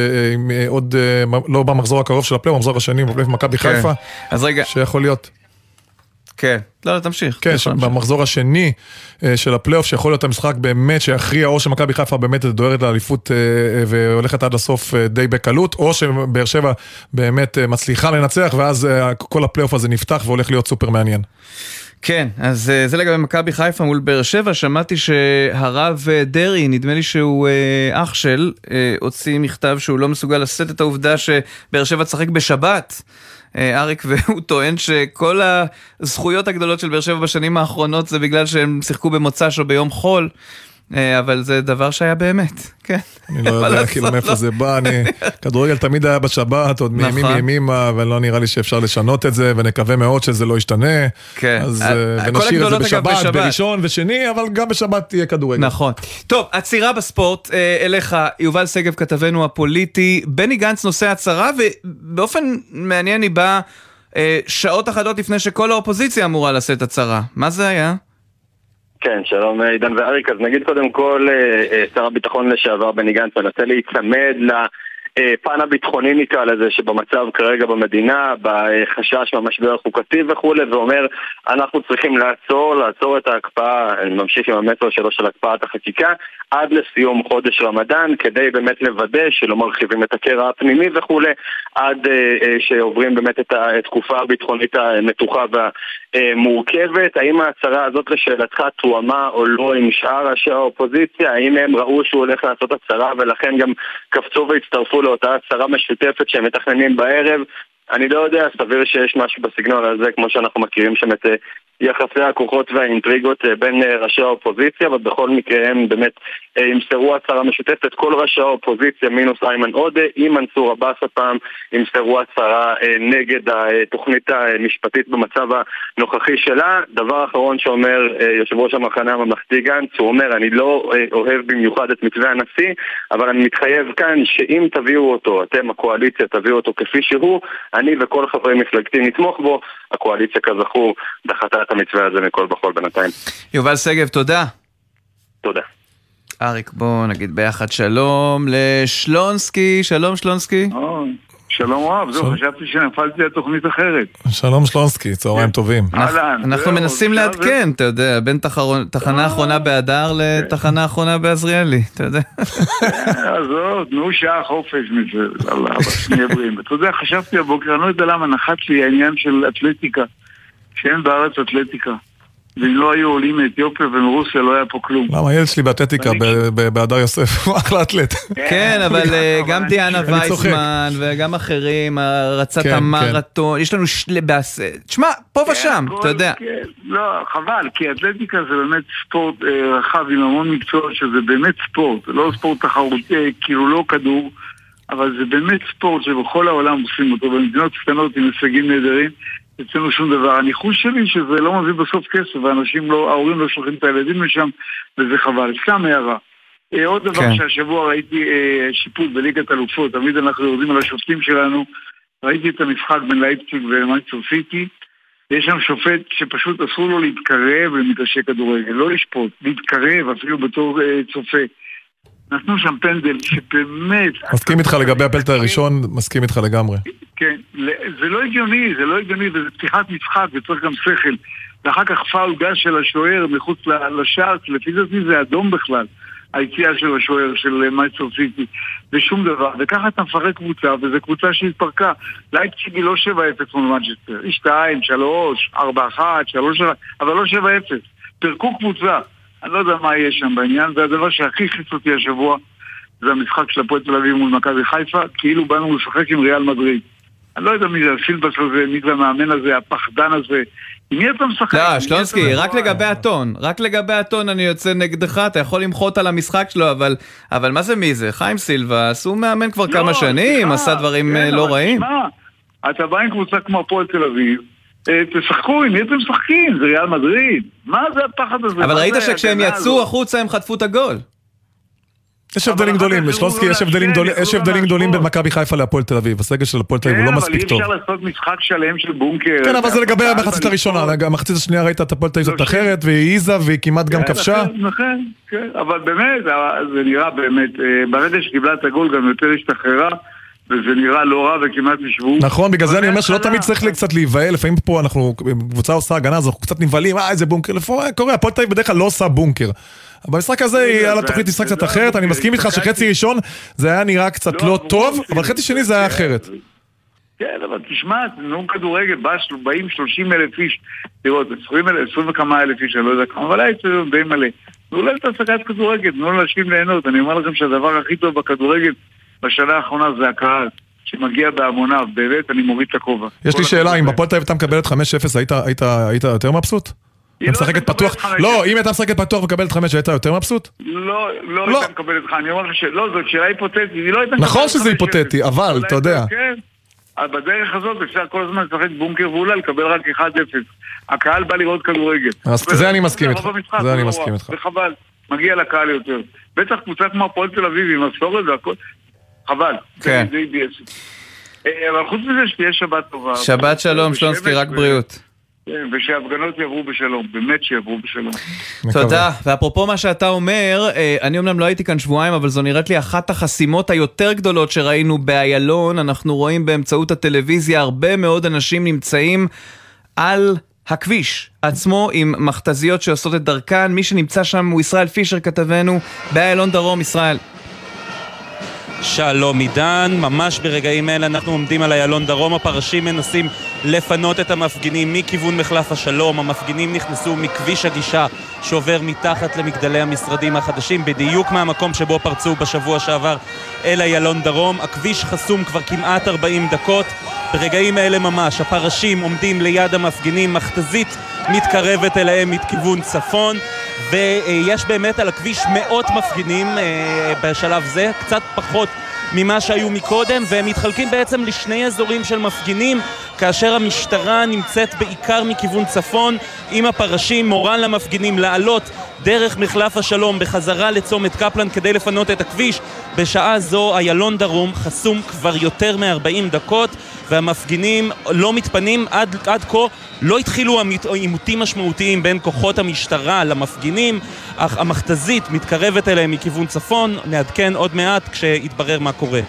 אה, עוד לא במחזור הקרוב של הפלייאוף, במחזור השני בפלייאוף מכבי כן. חיפה, אז רגע, שיכול להיות. כן. לא, לא, תמשיך. כן, להמשיך. במחזור השני אה, של הפלייאוף, שיכול להיות המשחק באמת שיכריע, או שמכבי חיפה באמת דוהרת לאליפות אה, אה, והולכת עד הסוף די בקלות, או שבאר שבע באמת מצליחה לנצח, ואז כל הפלייאוף הזה נפתח והולך להיות סופר מעניין. כן, אז זה לגבי מכבי חיפה מול באר שבע, שמעתי שהרב דרעי, נדמה לי שהוא אח של, הוציא מכתב שהוא לא מסוגל לשאת את העובדה שבאר שבע תשחק בשבת. אה, אריק, והוא טוען שכל הזכויות הגדולות של באר שבע בשנים האחרונות זה בגלל שהם שיחקו במוצ"ש או ביום חול. אה, אבל זה דבר שהיה באמת, כן. אני לא יודע כאילו מאיפה לא. זה בא, אני... כדורגל תמיד היה בשבת, עוד מימים נכון. ימימה, ולא נראה לי שאפשר לשנות את זה, ונקווה מאוד שזה לא ישתנה. כן. אז אה, כל ונשאיר את זה בשבת. בראשון ושני, אבל גם בשבת יהיה כדורגל. נכון. טוב, עצירה בספורט, אה, אליך, יובל שגב כתבנו הפוליטי, בני גנץ נושא הצהרה, ובאופן מעניין היא באה אה, שעות אחדות לפני שכל האופוזיציה אמורה לשאת הצהרה. מה זה היה? כן, שלום אה, עידן ואריק. אז נגיד קודם כל, אה, אה, שר הביטחון לשעבר בני גנץ מנסה להיצמד לפן הביטחוני נקרא לזה, שבמצב כרגע במדינה, בחשש מהמשבר החוקתי וכולי, ואומר, אנחנו צריכים לעצור, לעצור את ההקפאה, אני ממשיך עם המסר שלו של הקפאת החקיקה, עד לסיום חודש רמדאן, כדי באמת לוודא שלא מרחיבים את הקרע הפנימי וכולי, עד אה, אה, שעוברים באמת את התקופה הביטחונית המתוחה והמורכבת. האם ההצהרה הזאת לשאלתך תואמה או לא עם שאר ראשי האופוזיציה? האם הם ראו שהוא הולך לעשות הצהרה ולכן גם קפצו והצטרפו לאותה הצהרה משותפת שהם מתכננים בערב? אני לא יודע, סביר שיש משהו בסגנון הזה, כמו שאנחנו מכירים שם את אה, יחסי הכוחות והאינטריגות אה, בין אה, ראשי האופוזיציה, אבל בכל מקרה הם באמת אה, ימסרו הצהרה משותפת. כל ראשי האופוזיציה, מינוס איימן עודה, עם מנסור עבאס הפעם, ימסרו הצהרה נגד התוכנית המשפטית במצב הנוכחי שלה. דבר אחרון שאומר יושב ראש המחנה הממלכתי גנץ, הוא אומר, אני לא אוהב במיוחד את מתווה הנשיא, אבל אני מתחייב כאן שאם תביאו אותו, אתם הקואליציה תביאו אותו כפי שהוא, אני וכל חברי מפלגתי נתמוך בו. הקואליציה כזכור דחתה את המתווה הזה מכל וכול בינתיים. יובל שגב, תודה. תודה. אריק, בוא נגיד ביחד שלום לשלונסקי, שלום שלונסקי. שלום רב, זהו, חשבתי שנפלתי על תוכנית אחרת. שלום שלונסקי, צהריים טובים. אהלן. אנחנו זהו, מנסים לעדכן, אתה יודע, בין תחרון- תחנה אחרונה באדר לתחנה אחרונה בעזריאלי, אתה יודע. זה- עזוב, תנו שעה חופש מזה, אללה, אבל שנהיה בריאים. אתה יודע, חשבתי הבוקר, אני לא יודע למה נחת לי העניין של אתלטיקה, שאין בארץ אתלטיקה. ואם לא היו עולים מאתיופיה ומרוסיה לא היה פה כלום. למה הילד שלי באתלטיקה ב- ב- בהדר יוסף, הוא אחלה אתלט. כן, אבל אה, גם דיאנה. וייסמן וגם אחרים, רצת כן, המרתון, יש לנו תשמע, פה ושם, הכל, אתה יודע. כן, לא, חבל, כי אתלטיקה זה באמת ספורט אה, רחב עם המון מקצועות, שזה באמת ספורט, לא ספורט תחרותי, אה, כאילו לא כדור, אבל זה באמת ספורט שבכל העולם עושים אותו, במדינות קטנות עם הישגים נהדרים, אצלנו שום דבר. הניחוש שלי שזה לא מביא בסוף כסף, ואנשים לא, ההורים לא שולחים את הילדים לשם, וזה חבל. סתם הערה. אה, עוד דבר כן. שהשבוע ראיתי אה, שיפוט בליגת אלופות, תמיד אנחנו יורדים על השופטים שלנו, ראיתי את המשחק בין לייפציג ומייצר סיטי, יש שם שופט שפשוט אסור לו להתקרב למגרשי כדורגל, לא לשפוט, להתקרב אפילו בתור אה, צופה. נתנו שם פנדל שבאמת... מסכים איתך לגבי הפלט הראשון, מסכים איתך לגמרי. כן, זה לא הגיוני, זה לא הגיוני, וזה פתיחת משחק וצריך גם שכל. ואחר כך פאול גז של השוער מחוץ לשער, לפי דעתי זה אדום בכלל, היציאה של השוער של מנצ'סטר סיטי, ושום דבר. וככה אתה מפרק קבוצה, וזו קבוצה שהתפרקה. לייפציג היא לא 7-0 מול מנצ'סטר, היא 2, 3, 4, 1, 3, אבל לא 7-0. פירקו קבוצה. אני לא יודע מה יהיה שם בעניין, והדבר שהכי הרגיז אותי השבוע זה המשחק של הפועל תל אביב מול מכבי חיפה, כאילו באנו לשחק עם ריאל מדריד. אני לא יודע מי זה הסילבס הזה, מי זה המאמן הזה, הפחדן הזה. עם מי אתה משחק? לא, שלונסקי, רק לגבי הטון, רק לגבי הטון אני יוצא נגדך, אתה יכול למחות על המשחק שלו, אבל אבל מה זה מי זה? חיים סילבס, הוא מאמן כבר לא, כמה שנים, סליחה, עשה דברים אה, כן, לא אבל רעים. אתה בא עם קבוצה כמו הפועל תל אביב, אה, תשחקו, עם מי אתם משחקים? זה ריאל מדריד? מה זה הפחד הזה? אבל ראית שכשהם יצאו? החוצה הם חטפו את הגול. יש הבדלים גדולים, שלונסקי, יש הבדלים גדולים- יש הבדלים גדולים בין מכבי חיפה להפועל תל אביב. הסגל של הפועל תל אביב הוא לא מספיק טוב. כן, אבל אי אפשר לעשות משחק שלם של בונקר. כן, אבל זה לגבי המחצית הראשונה. המחצית השנייה ראית את הפועל תל אביב לא, זאת אחרת, והיא העיזה והיא כמעט גם כן, כבשה. נכון, נכון, כן, אבל באמת, אה, זה נראה באמת, אה, ברגע שקיבלה את הגול גם יותר השתחררה, וזה נראה לא רע וכמעט נשבו. נכון, בגלל זה אני אומר שלא תמיד צריך קצת להיבהל, לפעמים פה אנחנו, קבוצה עושה הגנה, אז אנחנו קצת נבהלים, אה איזה בונקר, לפעמים קורה, הפועל תל אביב בדרך כלל לא עושה בונקר. אבל במשחק הזה היא על התוכנית משחק קצת אחרת, אני מסכים איתך שחצי ראשון זה היה נראה קצת לא טוב, אבל חצי שני זה היה אחרת. כן, אבל תשמע, נו כדורגל, באים 30 אלף איש, לראות, 20 אלף, 20 וכמה אלף איש, אני לא יודע כמה, אבל היה אצלנו די מלא. תנו להם את השגת כדורגל, תנו לאנשים ליהנות. אני אומר לכם שהדבר הכי טוב בכדורגל בשנה האחרונה זה הקהל, שמגיע בהמוניו, באמת, אני מוריד את הכובע. יש לי שאלה, אם. הפועל תל אביב הייתה מקבלת 5-0, היית- היית היית יותר מבסוט? היא לא משחקת הייתה פתוח, מקבלת 5-0. לא, אם הייתה משחקת פתוח ומקבלת 5, היית יותר מבסוט? לא, לא הייתה מקבלת לך, אני אומר לך שלא, זאת שאלה היפותטית, היא לא הייתה נכון מקבלת שזה 5-0. היפותטי, אבל, אתה יודע. כן, אבל בדרך הזאת אפשר כל הזמן לשחק בונקר ואולי לקבל רק 1-0. הקהל בא לראות כדורגל. אז זה אני מסכים איתך, זה אני לא מסכים איתך. וחבל, מגיע לקהל יותר. בטח קבוצה כמו הפועל תל אביב עם מסורת והכל, חבל. כן. זה. אה, אבל חוץ מזה שתהיה שבת טובה. שבת שלום, שלונסקי, רק בריאות. כן, ושההפגנות יעברו בשלום, באמת שיעברו בשלום. תודה. ואפרופו מה שאתה אומר, אה, אני אומנם לא הייתי כאן שבועיים, אבל זו נראית לי אחת החסימות היותר גדולות שראינו באיילון. אנחנו רואים באמצעות הטלוויזיה הרבה מאוד אנשים נמצאים על הכביש עצמו עם מכתזיות שעושות את דרכן. מי שנמצא שם הוא ישראל פישר כתבנו באיילון דרום. ישראל. שלום עידן, ממש ברגעים אלה אנחנו עומדים על איילון דרום, הפרשים מנסים לפנות את המפגינים מכיוון מחלף השלום, המפגינים נכנסו מכביש הגישה שעובר מתחת למגדלי המשרדים החדשים, בדיוק מהמקום שבו פרצו בשבוע שעבר אל איילון דרום. הכביש חסום כבר כמעט 40 דקות, ברגעים אלה ממש הפרשים עומדים ליד המפגינים, מכתזית מתקרבת אליהם מכיוון צפון ויש באמת על הכביש מאות מפגינים אה, בשלב זה, קצת פחות ממה שהיו מקודם, והם מתחלקים בעצם לשני אזורים של מפגינים, כאשר המשטרה נמצאת בעיקר מכיוון צפון, עם הפרשים, מורן למפגינים לעלות דרך מחלף השלום בחזרה לצומת קפלן כדי לפנות את הכביש. בשעה זו איילון דרום חסום כבר יותר מ-40 דקות, והמפגינים לא מתפנים עד, עד כה. לא התחילו עימות- עימותים משמעותיים בין כוחות המשטרה למפגינים, אך המכתזית מתקרבת אליהם מכיוון צפון, נעדכן עוד מעט כשיתברר מה קורה.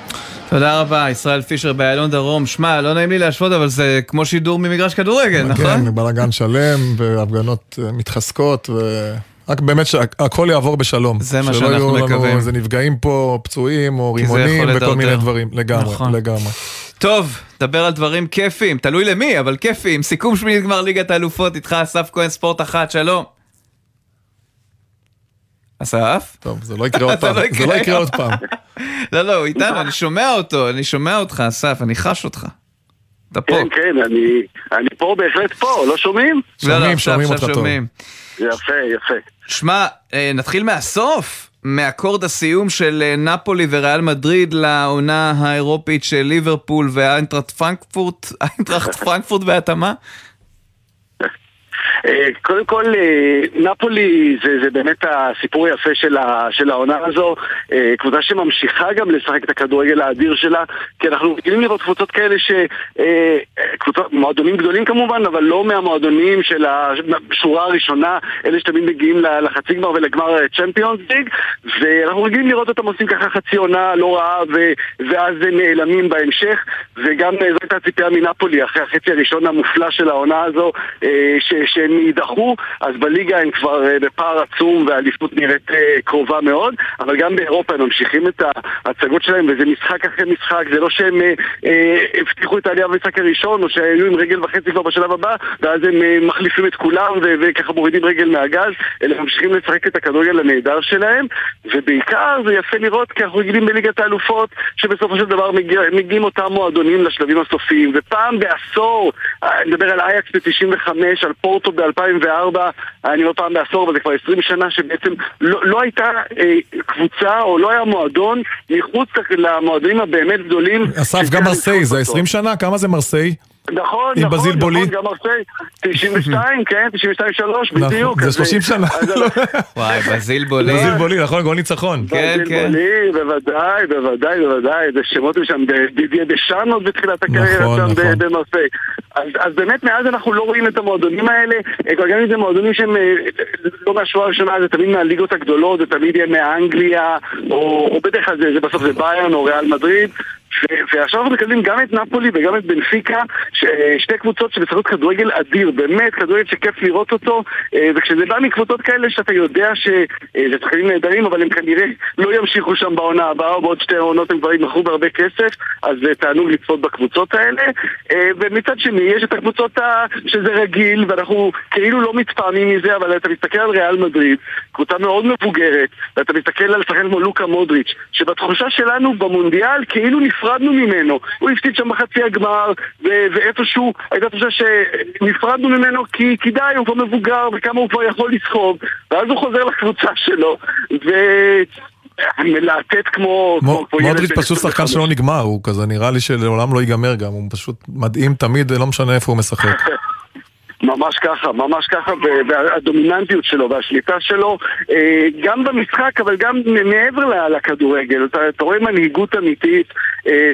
תודה רבה, ישראל פישר באיילון דרום. שמע, לא נעים לי להשוות, אבל זה כמו שידור ממגרש כדורגל, נכון? כן, בלאגן שלם, והפגנות אה, מתחזקות, ו... רק באמת שהכל יעבור בשלום. זה מה שלא שאנחנו יהיו לנו מקווים. איזה נפגעים פה, פצועים או רימונים וכל מיני. דברים. לגמרי, נכון. לגמרי. טוב, דבר על דברים כיפיים, תלוי למי, אבל כיפיים. סיכום שמינית גמר ליגת האלופות, איתך אסף כהן ספורט אחת, שלום. אסף? טוב, זה לא יקרה עוד זה פעם. לא זה. לא יקרה עוד פעם. לא, לא, הוא איתנו, אני שומע אותו, אני שומע אותך, אסף, אני חש אותך. אתה פה. כן, כן, אני, אני פה בהחלט פה, לא שומעים? לא, לא, עכשיו, עכשיו שומעים. יפה, יפה. שמע, אה, נתחיל מהסוף, מאקורד הסיום של אה, נפולי וריאל מדריד לעונה האירופית של ליברפול ואיינטראכט פרנקפורט, איינטראכט פרנקפורט בהתאמה? אה, קודם כל, אה, נפולי זה, זה באמת הסיפור היפה של, ה, של העונה הזו. אה, קבוצה שממשיכה גם לשחק את הכדורגל האדיר שלה, כי אנחנו רגילים לראות קבוצות כאלה ש... קבוצות, מועדונים גדולים כמובן, אבל לא מהמועדונים של השורה הראשונה, אלה שתמיד מגיעים לחצי גמר ולגמר צ'מפיונס ליג, ואנחנו רגילים לראות אותם עושים ככה חצי עונה לא רעה, ו, ואז הם נעלמים בהמשך, וגם זו הייתה הציפייה מנפולי אחרי החצי הראשון המופלא של העונה הזו, אה, ש, שהם יידחו, אז בליגה הם כבר אה, בפער עצום והאליפות נראית אה, קרובה מאוד, אבל גם באירופה הם ממשיכים את ההצגות שלהם, וזה משחק אחרי משחק, זה לא שהם אה, הבטיחו את העלייה במשחק הראשון, או שהיו עם רגל וחצי כבר בשלב הבא, ואז הם מחליפים את כולם וככה מורידים רגל מהגז, אלא ממשיכים לשחק את הכדורגל הנהדר שלהם, ובעיקר זה יפה לראות, כי אנחנו רגילים בליגת האלופות, שבסופו של דבר מגיע, מגיעים אותם מועדונים לשלבים הסופיים, ופעם בעשור, אני מדבר על אייקס ב-95, על פורטו ב-2004, אני אומר פעם בעשור, אבל זה כבר 20 שנה שבעצם לא, לא הייתה אה, קבוצה או לא היה מועדון מחוץ למועדונים הבאמת גדולים. אסף, גם מרסיי, זה 20 שנה? כמה זה מרסיי? נכון, עם נכון, בזיל בולי? נכון, גם מרסיי, 92, כן, 92-3, בדיוק. זה אז, 30 שנה. אז- וואי, בזיל בולי. בזיל בולי, נכון? גול ניצחון. כן, בזיל כן. בולי, בוודאי, בוודאי, בוודאי, זה שמות שם, דידיה דשאן עוד בתחילת הקריירה נכון, שם נכון. במרסיי. אז, אז באמת מאז אנחנו לא רואים את המועדונים האלה, אה, כבר גם אם זה מועדונים שהם אה, לא מהשורה הראשונה, זה תמיד מהליגות הגדולות, זה תמיד יהיה מאנגליה, או, בדרך כלל זה, זה בסוף זה ביירן או ריאל מדריד. ועכשיו אנחנו מקבלים גם את נפולי וגם את בנפיקה, שתי קבוצות שמשחקות כדורגל אדיר, באמת כדורגל שכיף לראות אותו, אה, וכשזה בא מקבוצות כאלה שאתה יודע שזה שחקנים נהדרים, אבל הם כנראה לא ימשיכו שם בעונה הבאה, או בעוד שתי עונות הם כבר ימכרו בהרבה כסף, אז תענוג לצפות בקבוצות האלה. אה, ומצד שני, יש את הקבוצות שזה רגיל, ואנחנו כאילו לא מתפעמים מזה, אבל אתה מסתכל על ריאל מדריד, קבוצה מאוד מבוגרת, ואתה מסתכל על שחקן כמו לוקה מודריץ', שבתחושה שלנו במונדיאל כאילו נפרדנו ממנו. הוא הפסיד שם בחצי הגמר, ו- ואיפשהו הייתה תחושה שנפרדנו ממנו כי, כי די, הוא כבר מבוגר, וכמה הוא כבר יכול לסחוב, ואז הוא חוזר לקבוצה שלו, ו... מלהטט כמו... מו- כמו ילד מודריץ' בן פשוט 25. שחקן שלא נגמר, הוא כזה נראה לי שלעולם לא ייגמר גם, הוא פשוט מדהים תמיד, לא משנה איפה הוא משחק. ממש ככה, ממש ככה, והדומיננטיות שלו והשליטה שלו, אה, גם במשחק, אבל גם מעבר לכדורגל. אתה, אתה רואה מנהיגות אמיתית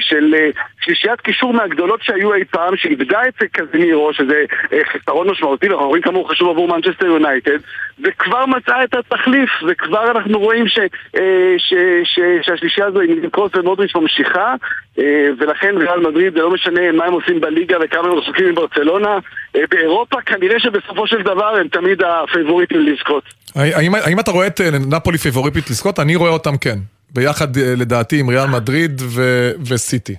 של אה, שלישיית קישור מהגדולות שהיו אי פעם, שאיבדה את קזמירו, שזה אה, חיסרון משמעותי, ואנחנו רואים כמה הוא חשוב עבור מנצ'סטר יונייטד, וכבר מצאה את התחליף, וכבר אנחנו רואים ש, אה, ש, ש, שהשלישייה הזו עם קרוס ומודריץ' ממשיכה, אה, ולכן ריאל מדריד, זה לא משנה מה הם עושים בליגה וכמה הם רחוקים מברצלונה, אה, באירופה כנראה שבסופו של דבר הם תמיד הפייבוריטים לזכות. האם, האם אתה רואה את אה, נפולי פיבוריפית לזכות? אני רואה אותם כן. ביחד אה, לדעתי עם ריאל מדריד ו- וסיטי.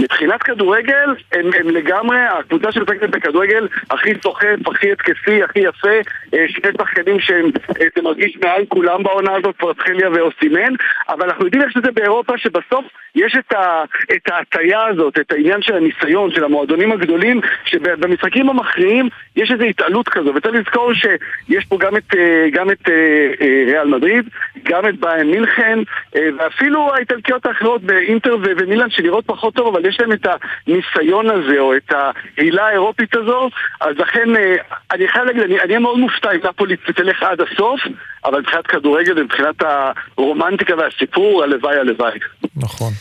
מבחינת כדורגל, הם, הם לגמרי הקבוצה שמשחקת בכדורגל הכי סוחף, הכי התקפי, הכי יפה. אה, שני שחקנים שהם, זה מרגיש מעל כולם בעונה הזאת, פרצחליה ואוסימן. אבל אנחנו יודעים איך שזה באירופה, שבסוף יש את, ה, את ההטייה הזאת, את העניין של הניסיון, של המועדונים הגדולים, שבמשחקים המכריעים יש איזו התעלות כזו. וצריך לזכור שיש פה גם את, אה, גם את ריאל מדריד, גם את ביין מינכן, אה, ואפילו האיטלקיות האחרות באינטר ומילאן שנראות פחות טוב, אבל יש להם את הניסיון הזה, או את ההילה האירופית הזו, אז לכן, אה, אני חייב להגיד, אני אני אהיה מאוד מופתע אם נפולי תלך עד הסוף, אבל מבחינת כדורגל ומבחינת הרומנטיקה והסיפור, הלוואי הלוואי. נכון.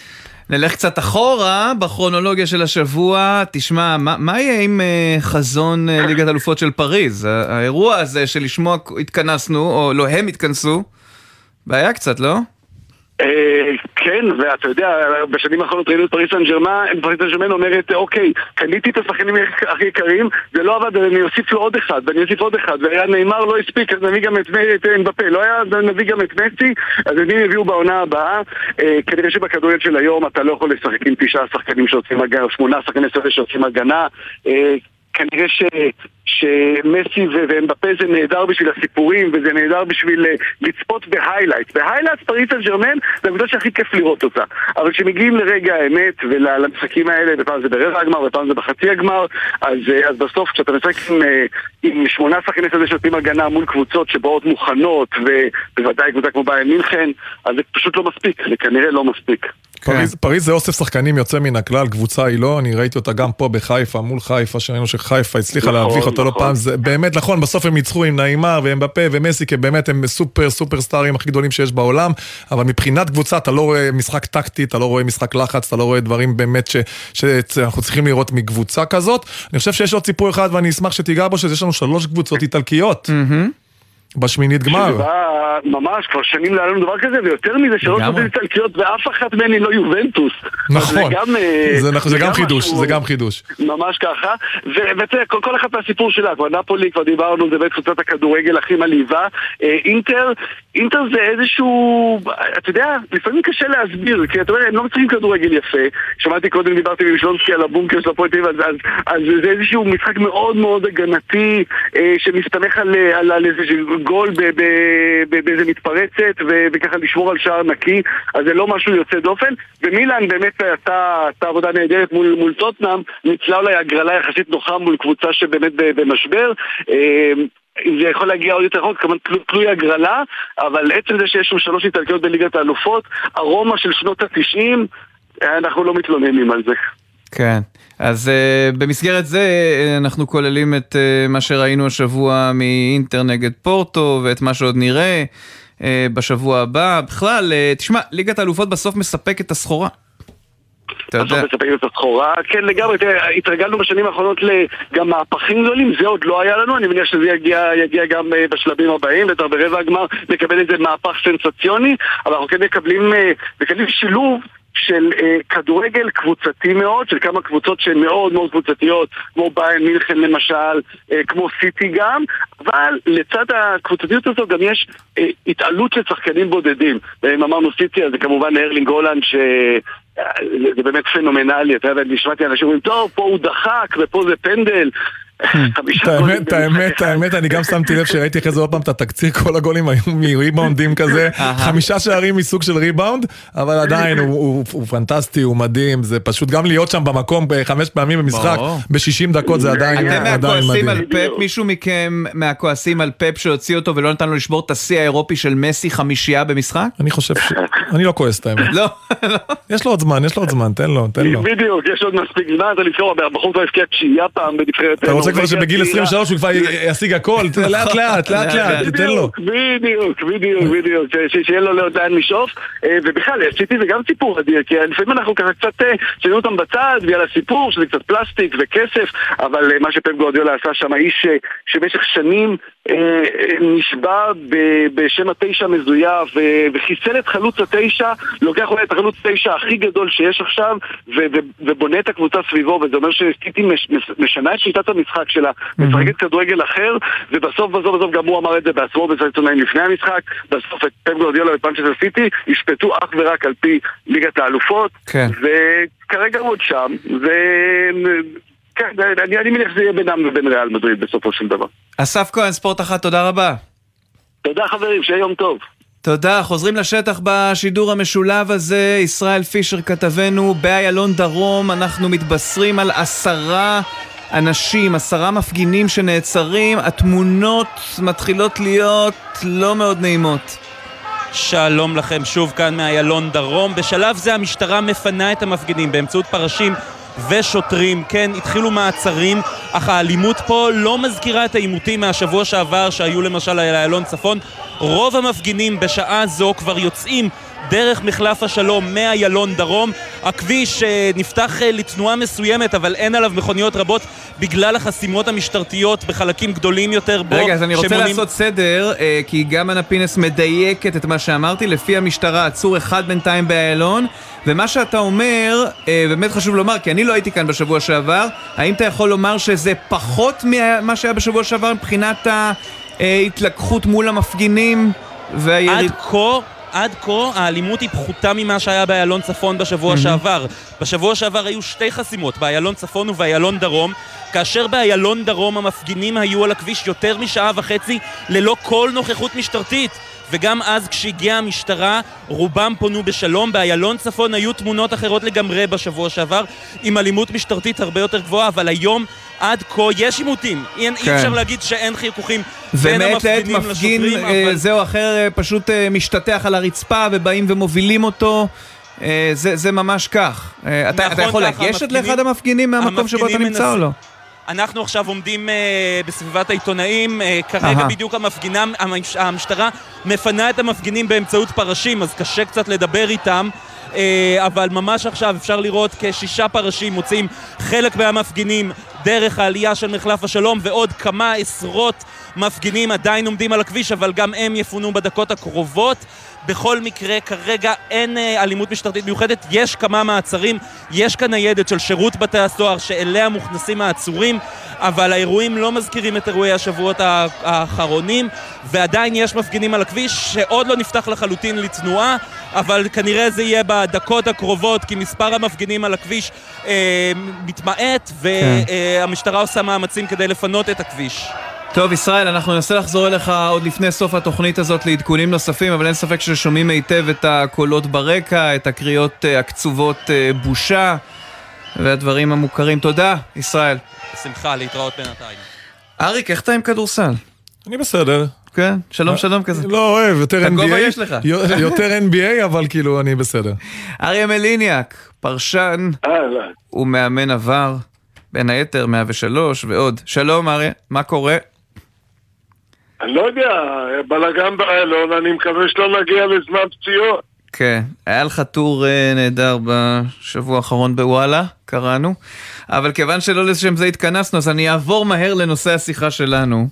נלך קצת אחורה בכרונולוגיה של השבוע, תשמע, מה, מה יהיה עם uh, חזון uh, ליגת אלופות של פריז? האירוע הזה שלשמו התכנסנו, או לא הם התכנסו, בעיה קצת, לא? אה, כן, ואתה יודע, בשנים האחרונות ראינו את פריס סן ג'רמן, פריס סן ג'רמן אומרת, אוקיי, קניתי את השחקנים הכי יקרים, זה לא עבד, אני אוסיף לו עוד אחד, ואני אוסיף עוד אחד, והיה ניימאר לא הספיק, אז נביא גם את אמבפה, לא היה, נביא גם את מסי, אז מי יביאו בעונה הבאה? אה, כנראה שבכדורגל של היום אתה לא יכול לשחק עם תשעה שחקנים שעושים הגנה, שמונה שחקני סרט שעושים הגנה, אה, כנראה ש, שמסי ואמבפה זה נהדר בשביל הסיפורים וזה נהדר בשביל אה, לצפות ב highlight. ב highlight פריס סן ג'רמן זה הקבוצה שהכי כיף לראות אותה. אבל כשמגיעים לרגע האמת ולמשחקים האלה, ופעם זה ברבע הגמר ופעם זה בחצי הגמר, אז, uh, אז בסוף כשאתה משחק עם, uh, עם שמונה שחקני שדה שעושים הגנה מול קבוצות שבאות מוכנות, ובוודאי קבוצה כמו ביין מינכן, אז זה פשוט לא מספיק, זה כנראה לא מספיק. פריז, פריז זה אוסף שחקנים יוצא מן הכלל, קבוצה היא לא, אני ראיתי אותה גם פה בחיפה, מול חיפה, שראינו שחיפה הצליחה נכון, להביך אותה לא נכון. פעם, זה באמת נכון, בסוף הם ניצחו עם נעימה ואמבפה ומסי, כי באמת הם סופר סופר סטארים הכי גדולים שיש בעולם, אבל מבחינת קבוצה אתה לא רואה משחק טקטי, אתה לא רואה משחק לחץ, אתה לא רואה דברים באמת ש, שאנחנו צריכים לראות מקבוצה כזאת. אני חושב שיש עוד סיפור אחד ואני אשמח שתיגע בו, שיש לנו שלוש קבוצות איטלקיות. בשמינית גמר. שזה בא ממש, כבר שנים לא היה לנו דבר כזה, ויותר מזה, שלוש. קבוצות איטלקיות ואף אחת מהן היא לא יובנטוס. נכון, זה גם, אה, זה נכון, זה גם חידוש, משהו- זה גם חידוש. ממש ככה, ואתה יודע, כל, כל אחד מהסיפור שלה, כבר נפולי, כבר דיברנו, זה באמת קבוצת הכדורגל הכי מלהיבה. אה, אינטר, אינטר זה איזשהו, אתה יודע, לפעמים קשה להסביר, כי אתה יודע, הם לא מצליחים כדורגל יפה. שמעתי קודם, דיברתי עם שלונסקי על הבונקר של הפועל תל אביב, אז, אז, אז זה איזשהו משחק מאוד מאוד הגנתי, אה, שמסתמך על, אה, על, על איזשהו גול באיזה מתפרצת, וככה לשמור על שער נקי, אז זה לא משהו יוצא דופן. ומילאן באמת עשתה עבודה נהדרת מול, מול טוטנאם, ניצלה אולי הגרלה יחסית נוחה מול קבוצה שבאמת במשבר. אה, אם זה יכול להגיע עוד יותר רחוק, כמובן תלו- תלוי הגרלה, אבל עצם זה שיש שם שלוש איטלקיות בליגת האלופות, ארומה של שנות התשעים, אנחנו לא מתלוננים על זה. כן, אז uh, במסגרת זה uh, אנחנו כוללים את uh, מה שראינו השבוע מאינטר נגד פורטו ואת מה שעוד נראה uh, בשבוע הבא. בכלל, uh, תשמע, ליגת האלופות בסוף מספק את הסחורה. אתה יודע. בסוף מספק את הסחורה, כן לגמרי, תראה, התרגלנו בשנים האחרונות לגם מהפכים גדולים, זה עוד לא היה לנו, אני מניח שזה יגיע, יגיע גם בשלבים הבאים, בטח ברבע הגמר נקבל איזה מהפך סנסציוני, אבל אנחנו כן מקבלים, מקבלים שילוב של אה, כדורגל קבוצתי מאוד, של כמה קבוצות שהן מאוד מאוד קבוצתיות, כמו ביין מינכן למשל, אה, כמו סיטי גם, אבל לצד הקבוצתיות הזו גם יש אה, התעלות של שחקנים בודדים. ואם אמרנו סיטי, אז זה כמובן ארלינג הולנד, ש... אה, זה באמת פנומנלי, אתה יודע, נשמעתי אנשים אומרים, טוב, פה הוא דחק ופה זה פנדל. האמת, האמת, האמת, אני גם שמתי לב שראיתי אחרי זה עוד פעם את התקציר, כל הגולים היו מריבאונדים כזה, חמישה שערים מסוג של ריבאונד, אבל עדיין הוא- פנטסטי, הוא מדהים, זה פשוט גם להיות שם במקום חמש פעמים במשחק, ברור. ב-60 דקות זה עדיין אתם עדיין מהכועסים על מדהים. פפ, מישהו מכם מהכועסים על פפ שהוציא אותו ולא נתן לו לשבור את השיא האירופי של מסי חמישייה במשחק? אני חושב ש... אני לא כועס את האמת. לא. יש לו עוד זמן, יש לו עוד זמן, תן לו, תן לו. בדיוק, יש עוד מספיק זמן, אתה לזכור, הבחור כבר הבקיע תשיעייה פעם בנבחרת אתה רוצה כבר שבגיל הצעירה. 23 הוא כבר ישיג הכל, לאט לאט, לאט לאט, תן לו. בדיוק, בדיוק, בדיוק, שיהיה לו לאן לשאוף. אה, ובכלל, סיטי זה גם סיפור אדיר, כי לפעמים אנחנו ככה קצת אה, שמים אותם בצד, בגלל הסיפור, שזה קצת פלסטיק וכסף, אבל אה, מה שפפ גורדיולה עשה שם, האיש שבמשך שנים נשבע ב- בשם התשע מזויף, ו- וחיסל את חלוץ התשע, לוקח אולי את החלוץ התשע הכי גדול שיש עכשיו, ובונה את הקבוצה סביבו, וזה אומר שסיטי מש- מש- משנה את שיטת המשחק שלה, משחקת כדורגל אחר, ובסוף בסוף בסוף גם הוא אמר את זה בעצמו בצד עיתונאים לפני המשחק, בסוף את פפ גורדיולה ואת מנצ'סטר סיטי ישפטו אך ורק על פי ליגת האלופות, כן. וכרגע הוא עוד שם, ו... כן, אני, אני מניח שזה יהיה בינם ובין ריאל מדריד בסופו של דבר. אסף כהן, ספורט אחת, תודה רבה. תודה חברים, שיהיה יום טוב. תודה, חוזרים לשטח בשידור המשולב הזה, ישראל פישר כתבנו באיילון דרום, אנחנו מתבשרים על עשרה אנשים, עשרה מפגינים שנעצרים, התמונות מתחילות להיות לא מאוד נעימות. שלום לכם שוב כאן מאיילון דרום. בשלב זה המשטרה מפנה את המפגינים באמצעות פרשים ושוטרים. כן, התחילו מעצרים, אך האלימות פה לא מזכירה את העימותים מהשבוע שעבר שהיו למשל על איילון צפון. רוב המפגינים בשעה זו כבר יוצאים דרך מחלף השלום מאיילון דרום. הכביש אה, נפתח אה, לתנועה מסוימת, אבל אין עליו מכוניות רבות בגלל החסימות המשטרתיות בחלקים גדולים יותר בו. רגע, אז אני רוצה שמונעים- לעשות סדר, אה, כי גם אנה פינס מדייקת את מה שאמרתי. לפי המשטרה, עצור אחד בינתיים באיילון, ומה שאתה אומר, באמת חשוב לומר, כי אני לא הייתי כאן בשבוע שעבר, האם אתה יכול לומר שזה פחות ממה שהיה בשבוע שעבר מבחינת ההתלקחות מול המפגינים והיריד... עד כה... עד כה האלימות היא פחותה ממה שהיה באיילון צפון בשבוע מהמם. שעבר. בשבוע שעבר היו שתי חסימות, באיילון צפון ובאיילון דרום, כאשר באיילון דרום המפגינים היו על הכביש יותר משעה וחצי ללא כל נוכחות משטרתית. וגם אז כשהגיעה המשטרה, רובם פונו בשלום. באיילון צפון היו תמונות אחרות לגמרי בשבוע שעבר, עם אלימות משטרתית הרבה יותר גבוהה, אבל היום עד כה יש עימותים. אי, אי כן. אפשר להגיד שאין חיכוכים בין ומעת לעת המפגינים מפגין לשוטרים, אה, אבל... זה או אחר אה, פשוט אה, משתטח על הרצפה ובאים ומובילים אותו. אה, זה, זה ממש כך. אתה, אתה נכון יכול ככה, לגשת לאחד המפגינים מהמקום שבו אתה נמצא או מנסים- לא? אנחנו עכשיו עומדים אה, בסביבת העיתונאים, אה, כרגע אהה. בדיוק המפגינה, המש- המשטרה מפנה את המפגינים באמצעות פרשים, אז קשה קצת לדבר איתם. אה, אבל ממש עכשיו אפשר לראות כשישה פרשים מוצאים חלק מהמפגינים דרך העלייה של מחלף השלום ועוד כמה עשרות מפגינים עדיין עומדים על הכביש אבל גם הם יפונו בדקות הקרובות. בכל מקרה, כרגע אין אה, אלימות משטרתית מיוחדת, יש כמה מעצרים, יש כאן ניידת של שירות בתי הסוהר שאליה מוכנסים העצורים, אבל האירועים לא מזכירים את אירועי השבועות האחרונים, ועדיין יש מפגינים על הכביש שעוד לא נפתח לחלוטין לתנועה, אבל כנראה זה יהיה בדקות הקרובות, כי מספר המפגינים על הכביש אה, מתמעט, והמשטרה עושה מאמצים כדי לפנות את הכביש. טוב, ישראל, אנחנו ננסה לחזור אליך עוד לפני סוף התוכנית הזאת לעדכונים נוספים, אבל אין ספק ששומעים היטב את הקולות ברקע, את הקריאות אה, הקצובות אה, בושה והדברים המוכרים. תודה, ישראל. בשמחה, להתראות בינתיים. אריק, איך אתה עם כדורסל? אני בסדר. כן, שלום שלום כזה. לא אוהב, יותר את הגובה NBA. יש לך. יותר NBA, אבל כאילו, אני בסדר. אריה מליניאק, פרשן ומאמן עבר, בין היתר 103 ועוד. שלום אריה, מה קורה? אני לא יודע, בלאגן באיילון, אני מקווה שלא נגיע לזמן פציעות. כן, היה לך טור אה, נהדר בשבוע האחרון בוואלה, קראנו, אבל כיוון שלא לשם זה התכנסנו, אז אני אעבור מהר לנושא השיחה שלנו.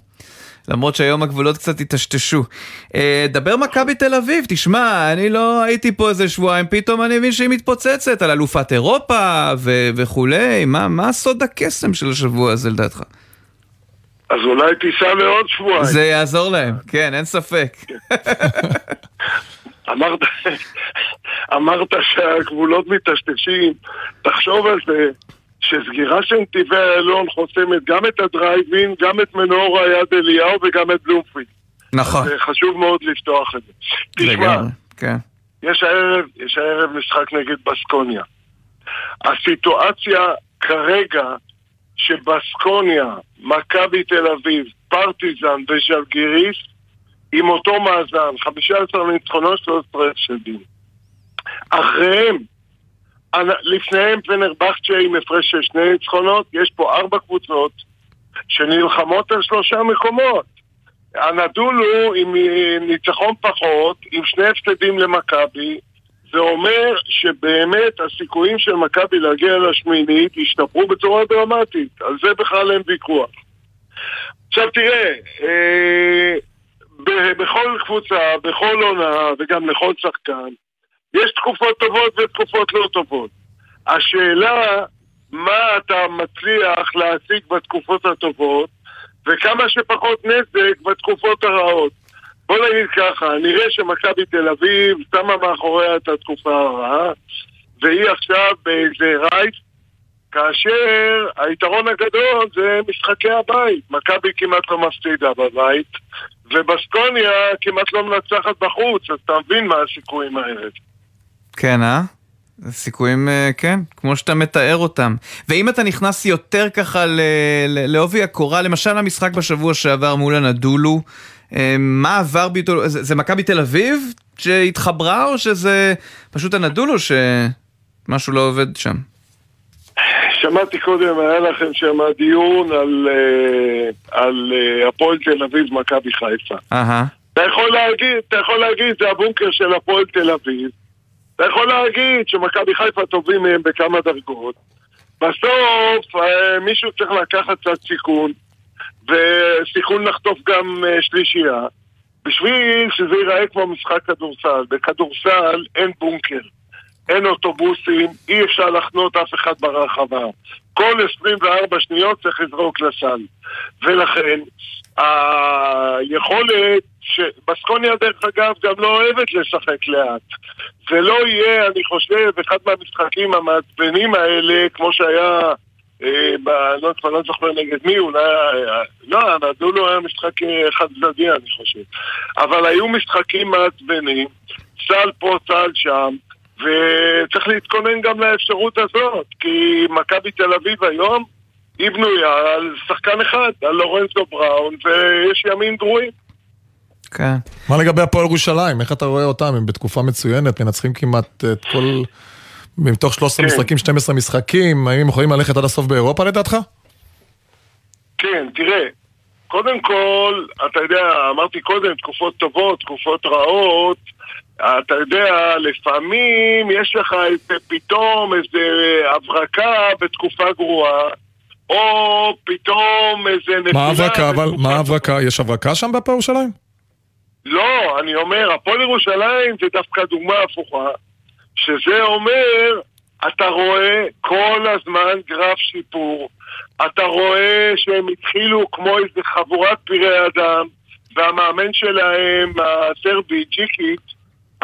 למרות שהיום הגבולות קצת היטשטשו. אה, דבר מכבי תל אביב, תשמע, אני לא הייתי פה איזה שבועיים, פתאום אני מבין שהיא מתפוצצת על אלופת אירופה ו- וכולי, מה, מה סוד הקסם של השבוע הזה לדעתך? אז אולי תיסע לעוד שבועיים. זה יעזור להם, כן, אין ספק. אמרת, אמרת שהגבולות מטשטשים, תחשוב על זה שסגירה של נתיבי איילון חוסמת גם את הדרייבין, גם את מנורה יד אליהו וגם את בלומפילד. נכון. אז אה, חשוב מאוד לפתוח את זה. תשמע, כן. יש הערב, יש הערב משחק נגד בסקוניה. הסיטואציה כרגע שבסקוניה, מכבי תל אביב, פרטיזן וז'לגיריס עם אותו מאזן, 15 ניצחונות, 13 הפסדים. אחריהם, לפניהם פנרבכצ'ה עם הפרש של שני ניצחונות, יש פה ארבע קבוצות שנלחמות על שלושה מקומות. הנדולו עם אה, ניצחון פחות, עם שני הפסדים למכבי, זה אומר שבאמת הסיכויים של מכבי להגיע לשמינית השתפרו בצורה דרמטית, על זה בכלל אין ויכוח. עכשיו תראה, אה, בכל קבוצה, בכל עונה וגם לכל שחקן, יש תקופות טובות ותקופות לא טובות. השאלה, מה אתה מצליח להשיג בתקופות הטובות וכמה שפחות נזק בתקופות הרעות. בוא נגיד ככה, נראה שמכבי תל אביב שמה מאחוריה את התקופה הרעה והיא עכשיו באיזה רייס כאשר היתרון הגדול זה משחקי הבית. מכבי כמעט לא מפסידה בבית ובסקוניה כמעט לא מנצחת בחוץ, אז אתה מבין מה הסיכויים הערב. כן, אה? סיכויים, אה, כן, כמו שאתה מתאר אותם. ואם אתה נכנס יותר ככה לעובי הקורה, למשל המשחק בשבוע שעבר מול הנדולו, אה, מה עבר ביתו, זה, זה מכבי תל אביב שהתחברה, או שזה פשוט הנדולו שמשהו לא עובד שם? שמעתי קודם, היה לכם שם דיון על, אה, על אה, הפועל תל אביב מכבי חיפה. אהה. אתה יכול להגיד, אתה יכול להגיד, זה הבונקר של הפועל תל אביב. אתה יכול להגיד שמכבי חיפה טובים מהם בכמה דרגות. בסוף אה, מישהו צריך לקחת קצת סיכון, וסיכון לחטוף גם אה, שלישייה, בשביל שזה ייראה כמו משחק כדורסל. בכדורסל אין בונקר, אין אוטובוסים, אי אפשר לחנות אף אחד ברחבה. כל 24 שניות צריך לזרוק לסל. ולכן, היכולת, שבסקוניה דרך אגב גם לא אוהבת לשחק לאט. זה לא יהיה, אני חושב, אחד מהמשחקים המעצבנים האלה, כמו שהיה, לא, כבר לא זוכר נגד מי, אולי, אה, לא, נדולו היה משחק אה, חד צדדי, אני חושב. אבל היו משחקים מעצבנים, צל פה, צל שם. וצריך להתכונן גם לאפשרות הזאת, כי מכבי תל אביב היום היא בנויה על שחקן אחד, על לורנזו בראון, ויש ימים גרועים. כן. מה לגבי הפועל ירושלים? איך אתה רואה אותם? הם בתקופה מצוינת, מנצחים כמעט את כל... מתוך 13 כן. משחקים, 12 משחקים, האם הם יכולים ללכת עד הסוף באירופה לדעתך? כן, תראה, קודם כל, אתה יודע, אמרתי קודם, תקופות טובות, תקופות רעות, אתה יודע, לפעמים יש לך איזה פתאום איזה הברקה בתקופה גרועה, או פתאום איזה נפילה... מה ההברקה אבל? מה ההברקה? יש הברקה שם בהפועל ירושלים? לא, אני אומר, הפועל ירושלים זה דווקא דוגמה הפוכה, שזה אומר, אתה רואה כל הזמן גרף שיפור, אתה רואה שהם התחילו כמו איזה חבורת פראי אדם, והמאמן שלהם, הסרבי, ג'יקיץ',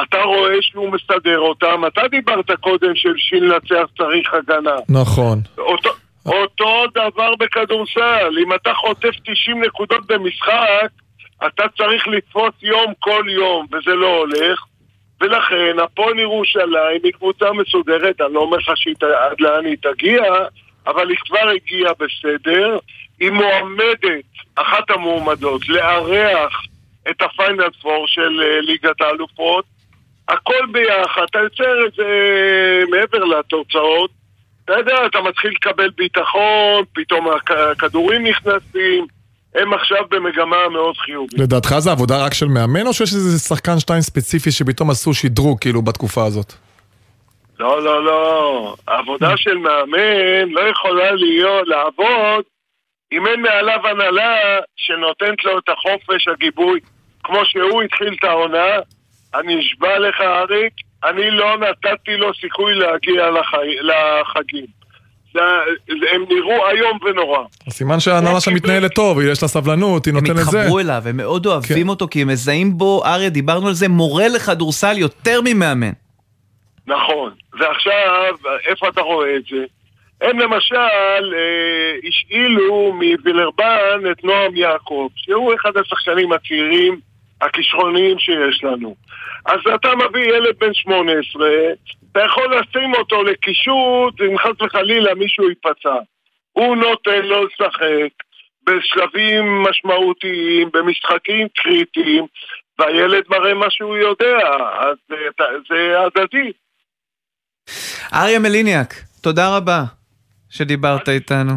אתה רואה שהוא מסדר אותם. אתה דיברת קודם שבשביל לנצח צריך הגנה. נכון. אותו, אותו דבר בכדורסל, אם אתה חוטף 90 נקודות במשחק, אתה צריך לתפוס יום כל יום, וזה לא הולך. ולכן הפועל ירושלים היא קבוצה מסודרת, אני לא אומר לך עד לאן היא תגיע, אבל היא כבר הגיעה בסדר. היא מועמדת, אחת המועמדות, לארח את הפיינל פור של אה, ליגת האלופות. הכל ביחד, אתה יוצר את זה מעבר לתוצאות. אתה יודע, אתה מתחיל לקבל ביטחון, פתאום הכ- הכדורים נכנסים, הם עכשיו במגמה מאוד חיובית. לדעתך זה עבודה רק של מאמן, או שיש איזה שחקן שתיים ספציפי שפתאום עשו שדרוג כאילו בתקופה הזאת? לא, לא, לא. עבודה של מאמן לא יכולה להיות, לעבוד אם אין מעליו הנהלה שנותנת לו את החופש, הגיבוי, כמו שהוא התחיל את העונה. אני אשבע לך, אריק, אני לא נתתי לו סיכוי להגיע לחי... לחגים. הם נראו איום ונורא. סימן שההנהלה שם מתנהלת טוב, יש לה סבלנות, היא הם נותנת זה. התחברו אליו, הם מאוד אוהבים אותו, כי הם מזהים בו, אריה, דיברנו על זה, מורה לכדורסל יותר ממאמן. נכון. ועכשיו, איפה אתה רואה את זה? הם למשל אה, השאילו מווילרבן את נועם יעקב, שהוא אחד השחקנים הצעירים, הכישרוניים שיש לנו. אז אתה מביא ילד בן 18, אתה יכול לשים אותו לקישוט, אם חס וחלילה מישהו ייפצע. הוא נותן לו לשחק בשלבים משמעותיים, במשחקים קריטיים, והילד מראה מה שהוא יודע, אז אה, זה הדדי. אריה מליניאק, תודה רבה שדיברת איתנו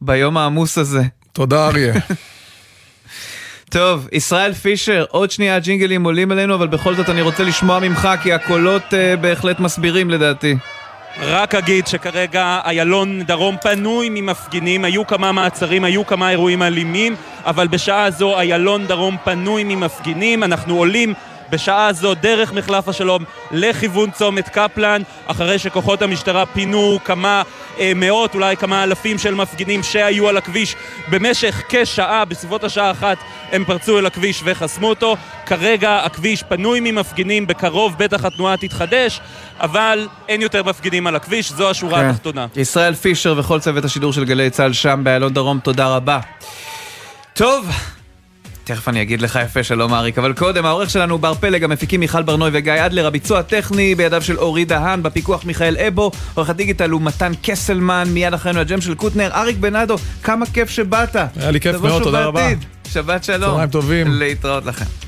ביום העמוס הזה. תודה אריה. טוב, ישראל פישר, עוד שנייה הג'ינגלים עולים אלינו, אבל בכל זאת אני רוצה לשמוע ממך, כי הקולות uh, בהחלט מסבירים לדעתי. רק אגיד שכרגע איילון דרום פנוי ממפגינים, היו כמה מעצרים, היו כמה אירועים אלימים, אבל בשעה זו איילון דרום פנוי ממפגינים, אנחנו עולים בשעה זו דרך מחלף השלום לכיוון צומת קפלן, אחרי שכוחות המשטרה פינו כמה אה, מאות, אולי כמה אלפים של מפגינים שהיו על הכביש במשך כשעה, בסביבות השעה אחת הם פרצו אל הכביש וחסמו אותו. כרגע הכביש פנוי ממפגינים, בקרוב בטח התנועה תתחדש, אבל אין יותר מפגינים על הכביש, זו השורה כן. התחתונה. ישראל פישר וכל צוות השידור של גלי צה"ל שם באיילון דרום, תודה רבה. טוב, תכף אני אגיד לך יפה שלום אריק, אבל קודם העורך שלנו בר פלג, המפיקים מיכל ברנוי וגיא אדלר, הביצוע הטכני בידיו של אורי דהן, בפיקוח מיכאל אבו, עורך הדיגיטל הוא מתן קסלמן, מיד אחרינו הג'ם של קוטנר, אריק בנאדו, כמה כיף שבאת. היה לי כיף תבוא מאוד, תודה רבה. שבת שלום. צהריים טובים. להתראות לכם.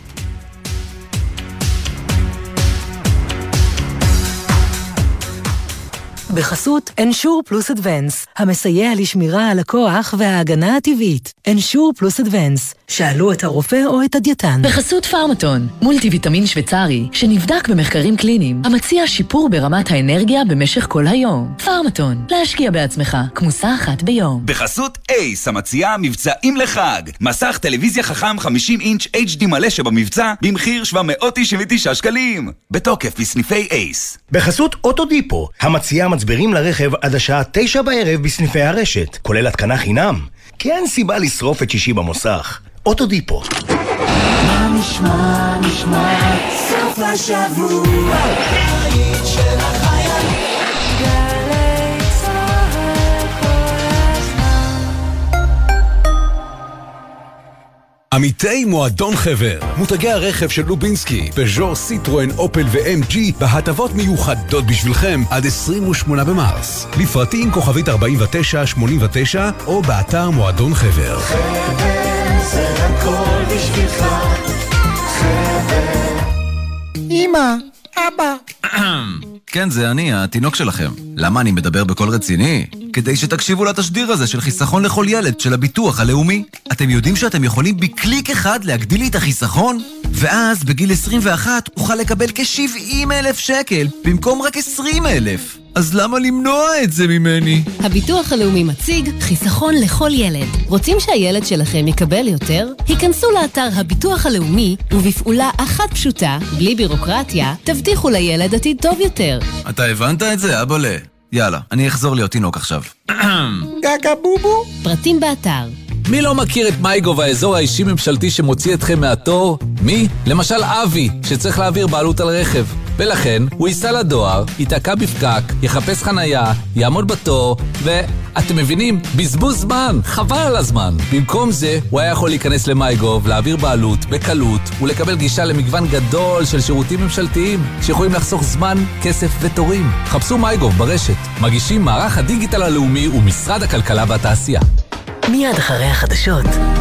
בחסות Ensure פלוס אדוונס, המסייע לשמירה על הכוח וההגנה הטבעית. Ensure פלוס אדוונס, שאלו את הרופא או את הדייתן. בחסות פארמטון, מולטי ויטמין שוויצרי, שנבדק במחקרים קליניים, המציע שיפור ברמת האנרגיה במשך כל היום. פארמטון, להשקיע בעצמך, כמוסה אחת ביום. בחסות אייס, המציעה מבצעים לחג. מסך טלוויזיה חכם 50 אינץ' HD מלא שבמבצע, במחיר 799 שקלים. בתוקף בסניפי אייס. בחסות אוטודיפו, המציעה מצברים לרכב עד השעה תשע בערב בסניפי הרשת, כולל התקנה חינם. כי אין סיבה לשרוף את שישי במוסך. אוטו דיפו. מה נשמע, נשמע, סוף השבוע, עמיתי מועדון חבר, מותגי הרכב של לובינסקי, פז'ור, סיטרואן, אופל ו-MG בהטבות מיוחדות בשבילכם עד 28 במרס. לפרטים כוכבית 4989 או באתר מועדון חבר. חבר זה הכל בשבילך, חבר. אמא, אבא. כן, זה אני, התינוק שלכם. למה אני מדבר בקול רציני? כדי שתקשיבו לתשדיר הזה של חיסכון לכל ילד של הביטוח הלאומי. אתם יודעים שאתם יכולים בקליק אחד להגדיל לי את החיסכון? ואז בגיל 21 אוכל לקבל כ-70 אלף שקל במקום רק 20 אלף. אז למה למנוע את זה ממני? הביטוח הלאומי מציג חיסכון לכל ילד. רוצים שהילד שלכם יקבל יותר? היכנסו לאתר הביטוח הלאומי, ובפעולה אחת פשוטה, בלי בירוקרטיה, תבטיחו לילד עתיד טוב יותר. אתה הבנת את זה, אבאלה? יאללה, אני אחזור להיות תינוק עכשיו. גגה בובו. פרטים באתר. מי לא מכיר את מייגו והאזור האישי-ממשלתי שמוציא אתכם מהתור? מי? למשל אבי, שצריך להעביר בעלות על רכב. ולכן, הוא ייסע לדואר, ייתקע בפקק, יחפש חנייה, יעמוד בתור, ו... אתם מבינים? בזבוז זמן, חבל על הזמן. במקום זה, הוא היה יכול להיכנס למייגוב, להעביר בעלות, בקלות, ולקבל גישה למגוון גדול של שירותים ממשלתיים, שיכולים לחסוך זמן, כסף ותורים. חפשו מייגוב ברשת. מגישים מערך הדיגיטל הלאומי ומשרד הכלכלה והתעשייה. מיד אחרי החדשות.